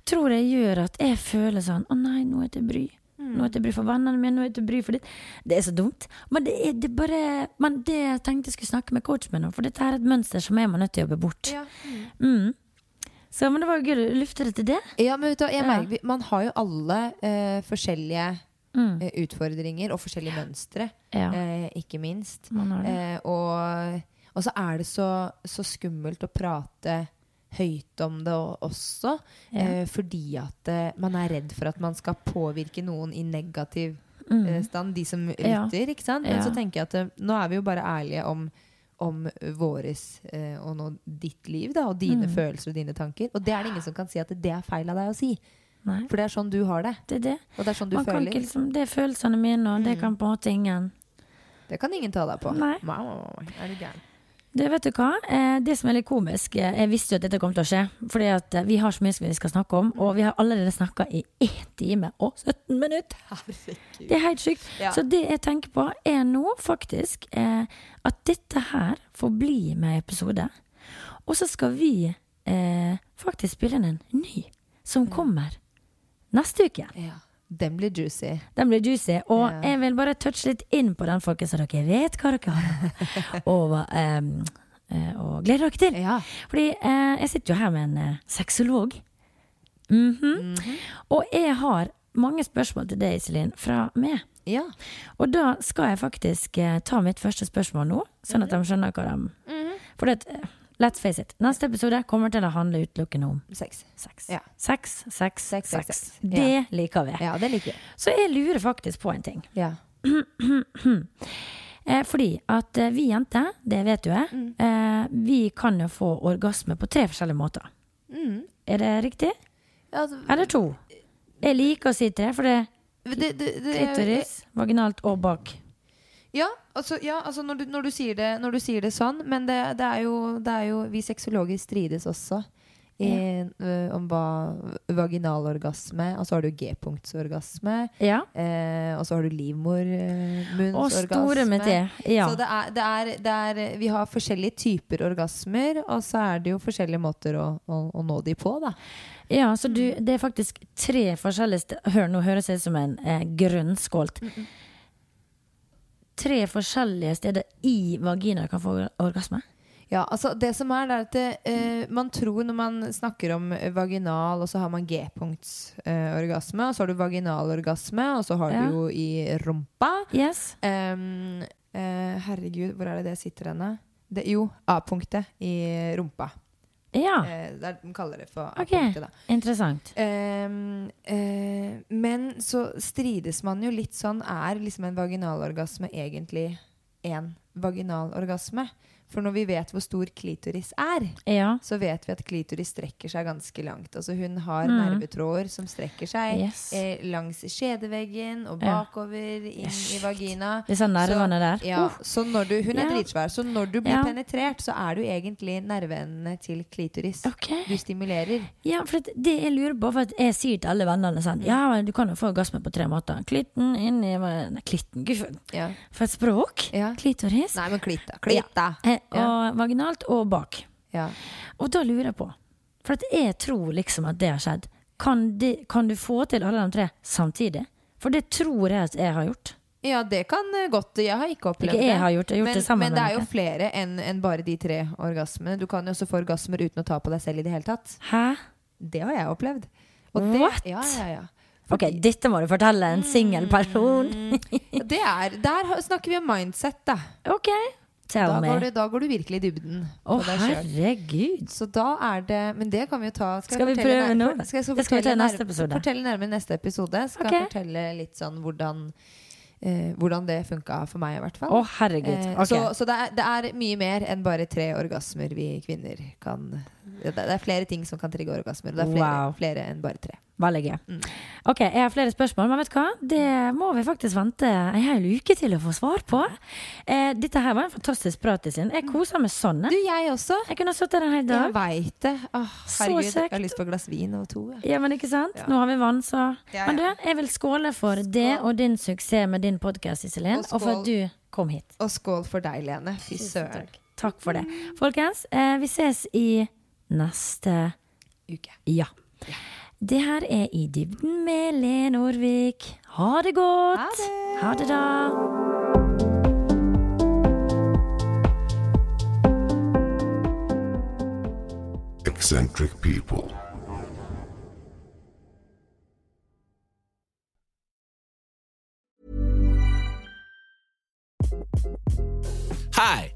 S1: tror jeg gjør at jeg føler sånn Å nei, nå er til bry. Nå er til bry for vennene mine, nå er til bry for ditt. Det er så dumt. Men det er det bare Men det jeg tenkte jeg skulle snakke med coachen min om, for dette er et mønster som jeg må nødt til å jobbe bort.
S2: ja.
S1: Mm. Så, men det var jo gøy å lufte det til det.
S2: ja, men vet du, jeg jeg
S1: Ja.
S2: Man har jo alle uh, forskjellige
S1: Mm.
S2: eh, utfordringer og forskjellige mønstre,
S1: Ja,
S2: eh, ikke minst. Eh, og, og så er det så, så skummelt å prate høyt om det også.
S1: Ja.
S2: Eh, fordi at eh, man er redd for at man skal påvirke noen i negativ
S1: Mm.
S2: eh, stand, de som lytter. ikke sant? Men så tenker jeg at nå er vi jo bare ærlige om om våres og nå ditt liv da, og dine
S1: Mm.
S2: følelser og dine tanker. Og det er det ingen som kan si at det er feil av deg å si.
S1: Nei.
S2: For det er sånn du har det.
S1: Det er det.
S2: Og det er sånn du
S1: Man kan
S2: føler.
S1: ikke liksom, det er følelsene mine, og det kan på en måte ingen
S2: Det kan ingen ta deg på.
S1: Nei.
S2: Wow, wow, wow. Er du gæren?
S1: Det vet du hva? Eh, det som er litt komisk eh, Jeg visste jo at dette kom til å skje. Fordi at eh, vi har så mye vi skal snakke om, og vi har allerede snakka i 1 time og 17 minutter. Det er helt sykt.
S2: Ja.
S1: Så det jeg tenker på, er nå faktisk at dette her får bli med i episode. Og så skal vi eh, faktisk spille inn en ny, som kommer neste uke.
S2: Ja. Den blir juicy.
S1: Den blir juicy. Og
S2: Ja.
S1: jeg vil bare touche litt inn på den, folkens, så dere vet hva dere har. og, um, og gleder dere til.
S2: Ja.
S1: Fordi uh, jeg sitter jo her med en uh, sexolog. Mhm. Og jeg har mange spørsmål til deg, Iselin, fra meg.
S2: ja.
S1: Og da skal jeg faktisk uh, ta mitt første spørsmål nå, sånn at de skjønner hva de For det, let's face it, neste episode kommer til å handle utelukkende om
S2: Sex.
S1: sex.
S2: Ja.
S1: Sex, sex,
S2: Sex,
S1: sex.
S2: sex, ja.
S1: Det liker vi.
S2: Ja, det liker vi.
S1: Så jeg lurer faktisk på en ting.
S2: Ja.
S1: Eh, fordi at eh, vi jenter, det vet du jeg,
S2: Mm.
S1: eh, vi kan jo få orgasme på tre forskjellige måter.
S2: Mm.
S1: Er det riktig?
S2: Altså,
S1: Eller to? Jeg liker å si tre, for det er
S2: det, det, det,
S1: klitoris, vaginalt og bak.
S2: Ja, altså, ja, altså når, du, når, du det, når du sier det sånn, men det, det, er jo, det er jo Vi sexologer strides også i, ø, om hva vaginalorgasme Og så har du G-punktsorgasme.
S1: Ja.
S2: Uh, og så har du livmormunnsorgasme.
S1: Ja.
S2: Så det er, det, er, det er Vi har forskjellige typer orgasmer, og så er det jo forskjellige måter å, å, å nå de på, da.
S1: ja, så du, det er faktisk tre forskjellige Hør, nå høres jeg ut som en eh, grønnskålt. Tre forskjellige steder i vagina kan få orgasme.
S2: Ja, altså Det som er, det er at det, eh, man tror når man snakker om eh, vaginal, og så har man G-punktsorgasme, og så har du vaginalorgasme, og så har
S1: Ja.
S2: du jo i rumpa.
S1: Yes.
S2: Eh, herregud, hvor er det det sitter henne? Det, jo, A-punktet i rumpa.
S1: Ja,
S2: Eh, de kaller det for. A-punktet, da.
S1: interessant.
S2: Ehm, eh, men så strides man jo litt sånn Er liksom en vaginalorgasme egentlig en vaginalorgasme? For når vi vet hvor stor klitoris er,
S1: Ja.
S2: så vet vi at klitoris strekker seg ganske langt. Altså hun har
S1: Mm.
S2: nervetråder som strekker seg
S1: Yes.
S2: eh, langs skjedeveggen og bakover inn i vagina.
S1: Disse nervene der.
S2: Ja,
S1: Uh.
S2: så når du, hun er
S1: Ja.
S2: dritsvær, så når du blir
S1: Ja.
S2: penetrert, så er du egentlig nerveendene til klitoris.
S1: Okay.
S2: Du stimulerer.
S1: Ja, for det jeg lurer på, for jeg sier til alle vennene sånn Ja, du kan jo få orgasme på tre måter. Klitten inn i Nei, klitten, gud, for- et språk. Klitoris.
S2: Nei, men klitta. da. Klitt, da.
S1: Eh,
S2: Ja.
S1: Og vaginalt og bak.
S2: Ja.
S1: Og da lurer jeg på, for jeg tror liksom at det har skjedd. Kan, de, kan du få til alle de tre samtidig? For det tror jeg at jeg har gjort.
S2: ja, det kan eh, godt Jeg har ikke opplevd
S1: Ikke jeg har gjort jeg har gjort
S2: men,
S1: det sammen
S2: men det er jo flere enn en bare de tre orgasmene. Du kan jo også få orgasmer uten å ta på deg selv i det hele tatt.
S1: Hæ?
S2: Det har jeg opplevd. Og det,
S1: What?
S2: Ja, ja, ja.
S1: Ok, dette må du fortelle en singel person.
S2: Mm. Det er, der snakker vi om mindset, da.
S1: ok,
S2: Da går, du, da går du virkelig i dybden
S1: Å,
S2: sjøl.
S1: herregud.
S2: Så da er det Men det kan vi jo ta Skal,
S1: Skal vi prøve nå?
S2: Skal skal
S1: Det skal vi ta i neste episode.
S2: Fortelle nærmere neste episode. Skal okay. fortelle litt sånn hvordan eh, Hvordan det funka for meg, i hvert fall.
S1: Å, herregud.
S2: Eh, Så, så det, er, det er mye mer enn bare tre orgasmer vi kvinner kan Det er flere ting som kan trigge orgasmer. Og det er flere,
S1: Wow.
S2: flere enn bare tre.
S1: Veldig gøy.
S2: Mm.
S1: Ok, jeg har flere spørsmål, men vet du hva? Det må vi faktisk vente en hel uke til å få svar på. Eh, dette her var en fantastisk prat i sin. Jeg koser meg sånn.
S2: Du,
S1: jeg.
S2: jeg også.
S1: Jeg kunne sittet her en hel
S2: Jeg
S1: dag.
S2: veit det. Åh, herregud, jeg har lyst på et glass vin og to. jeg.
S1: Ja, men ikke sant?
S2: Ja.
S1: Nå har vi vann, så
S2: Ja,
S1: Men du, jeg vil skåle for det og din suksess med din podkast, Iselin.
S2: Og
S1: Og for at du kom hit.
S2: Og skål for deg, Lene. Fy søren.
S1: Takk for det. Folkens, eh, vi ses i neste
S2: Uke.
S1: Ja. Det her er I dybden med Len Orvik. Ha det godt!
S2: Ha det!
S1: Ha det, da.
S5: Eccentric people.
S4: Hi,